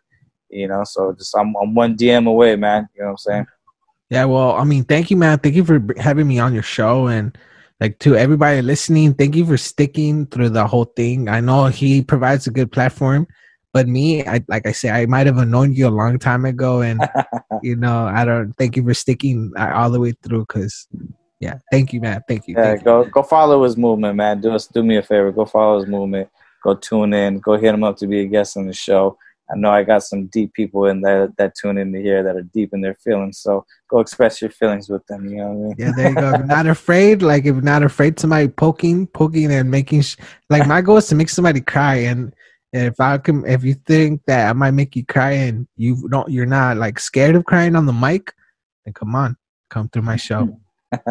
You know, so just I'm I'm one DM away, man. You know what I'm saying? Yeah, well, I mean, thank you, man. Thank you for having me on your show, and like to everybody listening, thank you for sticking through the whole thing. I know he provides a good platform, but me, I like I say, I might have annoyed you a long time ago, and you know, I don't. Thank you for sticking uh, all the way through, because yeah, thank you, man. Thank you. Yeah, Thank you. go go follow his movement, man. Do us do me a favor. Go follow his movement. Go tune in. Go hit him up to be a guest on the show. I know I got some deep people in there that tune in to hear that are deep in their feelings. So go express your feelings with them. You know what I mean? Yeah, there you go. If not afraid, like if not afraid somebody poking, poking, and making, sh- like my goal is to make somebody cry. And if I can, if you think that I might make you cry and you don't, you're not like scared of crying on the mic, then come on, come through my show.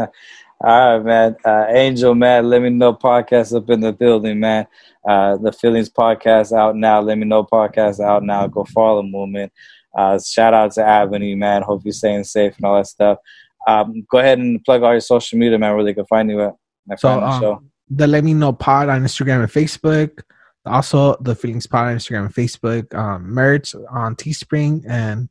All right, man. Uh, Angel, man. Let me know podcast up in the building, man. Uh, the Feelings podcast out now. Let me know podcast out now. Go follow movement. Uh, shout out to Ebony, man. Hope you're staying safe and all that stuff. Um, go ahead and plug all your social media, man, where they can find you at. and So, the um, show. the Let Me Know Pod on Instagram and Facebook. Also, the Feelings Pod on Instagram and Facebook. Um, merch on Teespring, and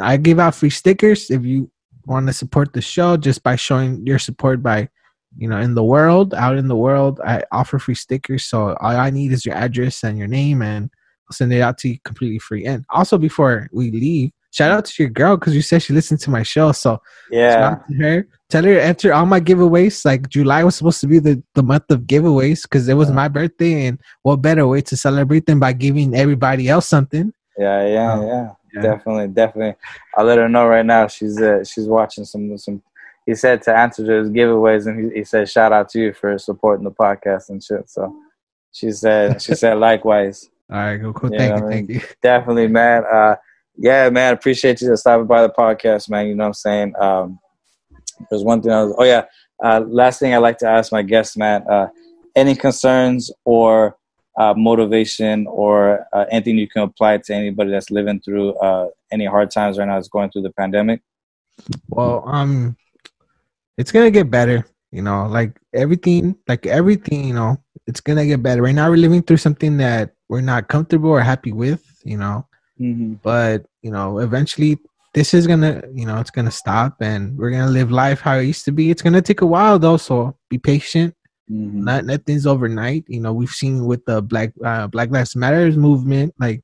I give out free stickers if you want to support the show just by showing your support by, you know, in the world, out in the world. I offer free stickers, so all I need is your address and your name, and I'll send it out to you completely free. And also, before we leave, shout out to your girl because you said she listened to my show, so Yeah. Shout out to her. Tell her to enter all my giveaways. Like July was supposed to be the, the month of giveaways because it was my birthday, and what better way to celebrate than by giving everybody else something? Yeah, yeah, Um, yeah. Yeah. definitely, definitely. I'll let her know right now. She's uh, she's watching some some. He said to answer those giveaways, and he, he said shout out to you for supporting the podcast and shit. So she said she said likewise. All right, go cool. Yeah, Thank I you, mean, thank you. Definitely, man. Uh, yeah, man. Appreciate you stopping by the podcast, man. You know what I'm saying? Um, there's one thing I was, oh, yeah. Uh, last thing I'd like to ask my guests, man, uh, any concerns or uh, motivation or uh, anything you can apply to anybody that's living through uh, any hard times right now that's going through the pandemic? Well, um, it's gonna get better. You know, like everything, like everything. You know, it's gonna get better. Right now, we're living through something that we're not comfortable or happy with. You know, Mm-hmm. but you know, eventually, this is gonna, you know, it's gonna stop, and we're gonna live life how it used to be. It's gonna take a while, though. So be patient. Mm-hmm. Not nothing's overnight. You know, we've seen with the Black uh, Black Lives Matters movement, like,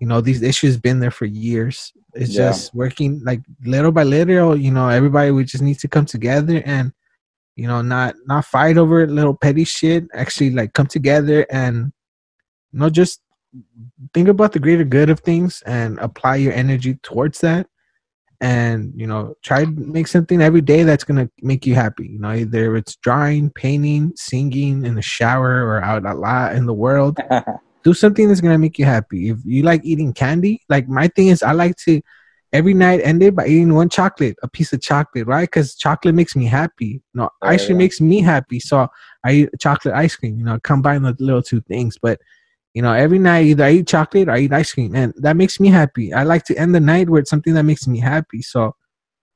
you know, these issues been there for years. It's Yeah. just working like little by little. You know, everybody we just need to come together and, you know, not not fight over little petty shit. Actually, like come together and, you know, just think about the greater good of things and apply your energy towards that. And you know, try to make something every day that's gonna make you happy. You know, either it's drawing, painting, singing in the shower, or out a lot in the world do something that's gonna make you happy. If you like eating candy, like my thing is, I like to every night end it by eating one chocolate, a piece of chocolate, right? Because chocolate makes me happy. No, Oh, ice cream yeah. makes me happy. So I eat chocolate ice cream. You know, combine the little two things. But you know, every night either I eat chocolate or I eat ice cream, and that makes me happy. I like to end the night with something that makes me happy. So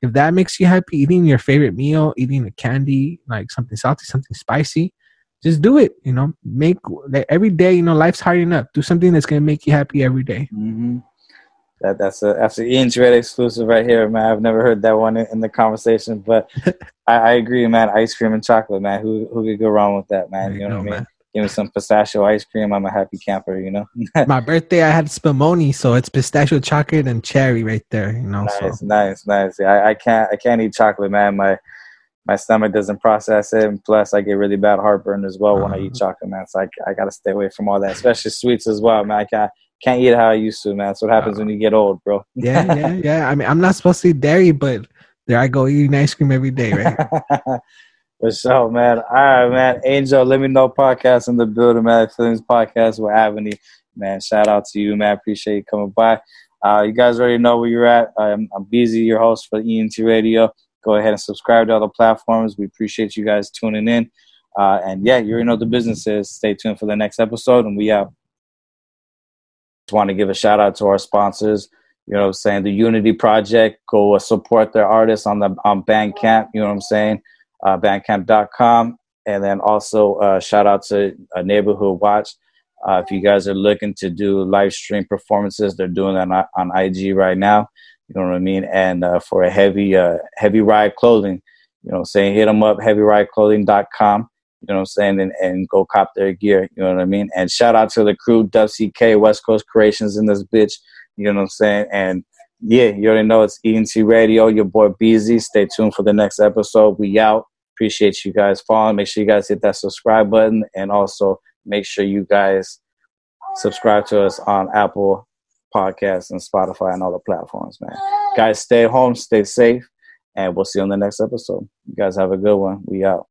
if that makes you happy, eating your favorite meal, eating a candy, like something salty, something spicy, just do it. You know, make like, every day. You know, life's hard enough. Do something that's gonna make you happy every day. Mm-hmm. That that's a that's an Ian Red exclusive right here, man. I've never heard that one in, in the conversation, but I, I agree, man. Ice cream and chocolate, man. Who who could go wrong with that, man? You you know go, what I mean? man. Give me some pistachio ice cream. I'm a happy camper. You know. My birthday, I had spumoni, so it's pistachio chocolate and cherry right there. You know, nice, so nice, nice. Yeah, I, I can't I can't eat chocolate, man. My my stomach doesn't process it, and plus I get really bad heartburn as well when I eat uh-huh. chocolate, man. So I, I gotta stay away from all that, especially sweets as well, man. I can't can't eat how I used to, man. That's what happens when you get old, bro. yeah, yeah, yeah. I mean, I'm not supposed to eat dairy, but there I go eating ice cream every day, right? For sure, man. All right, man. Angel, let me know podcast in the building, man. Feelings podcast with Ebony. Man, shout out to you, man. Appreciate you coming by. Uh, you guys already know where you're at. I'm, I'm BZ, your host for ENT Radio. Go ahead and subscribe to all the platforms. We appreciate you guys tuning in. Uh, and yeah, you already know what the business is. Stay tuned for the next episode, and we out. Just want to give a shout out to our sponsors. You know what I'm saying? The Unity Project. Go support their artists on the on Bandcamp. You know what I'm saying? Uh, bandcamp.com. And then also uh, shout out to uh, Neighborhood Watch. Uh, if you guys are looking to do live stream performances, they're doing that on, on IG right now. You know what I mean? And uh, for a heavy heavy ride clothing, you know saying? Hit them up, heavyrideclothing.com. You know what I'm saying? And, and go cop their gear. You know what I mean? And shout out to the crew, Dub CK, West Coast Creations in this bitch. You know what I'm saying? And yeah, you already know it's ENT Radio, your boy BZ. Stay tuned for the next episode. We out. Appreciate you guys following. Make sure you guys hit that subscribe button and also make sure you guys subscribe to us on Apple Podcasts and Spotify and all the platforms, man. Guys, stay home, stay safe, and we'll see you on the next episode. You guys have a good one. We out.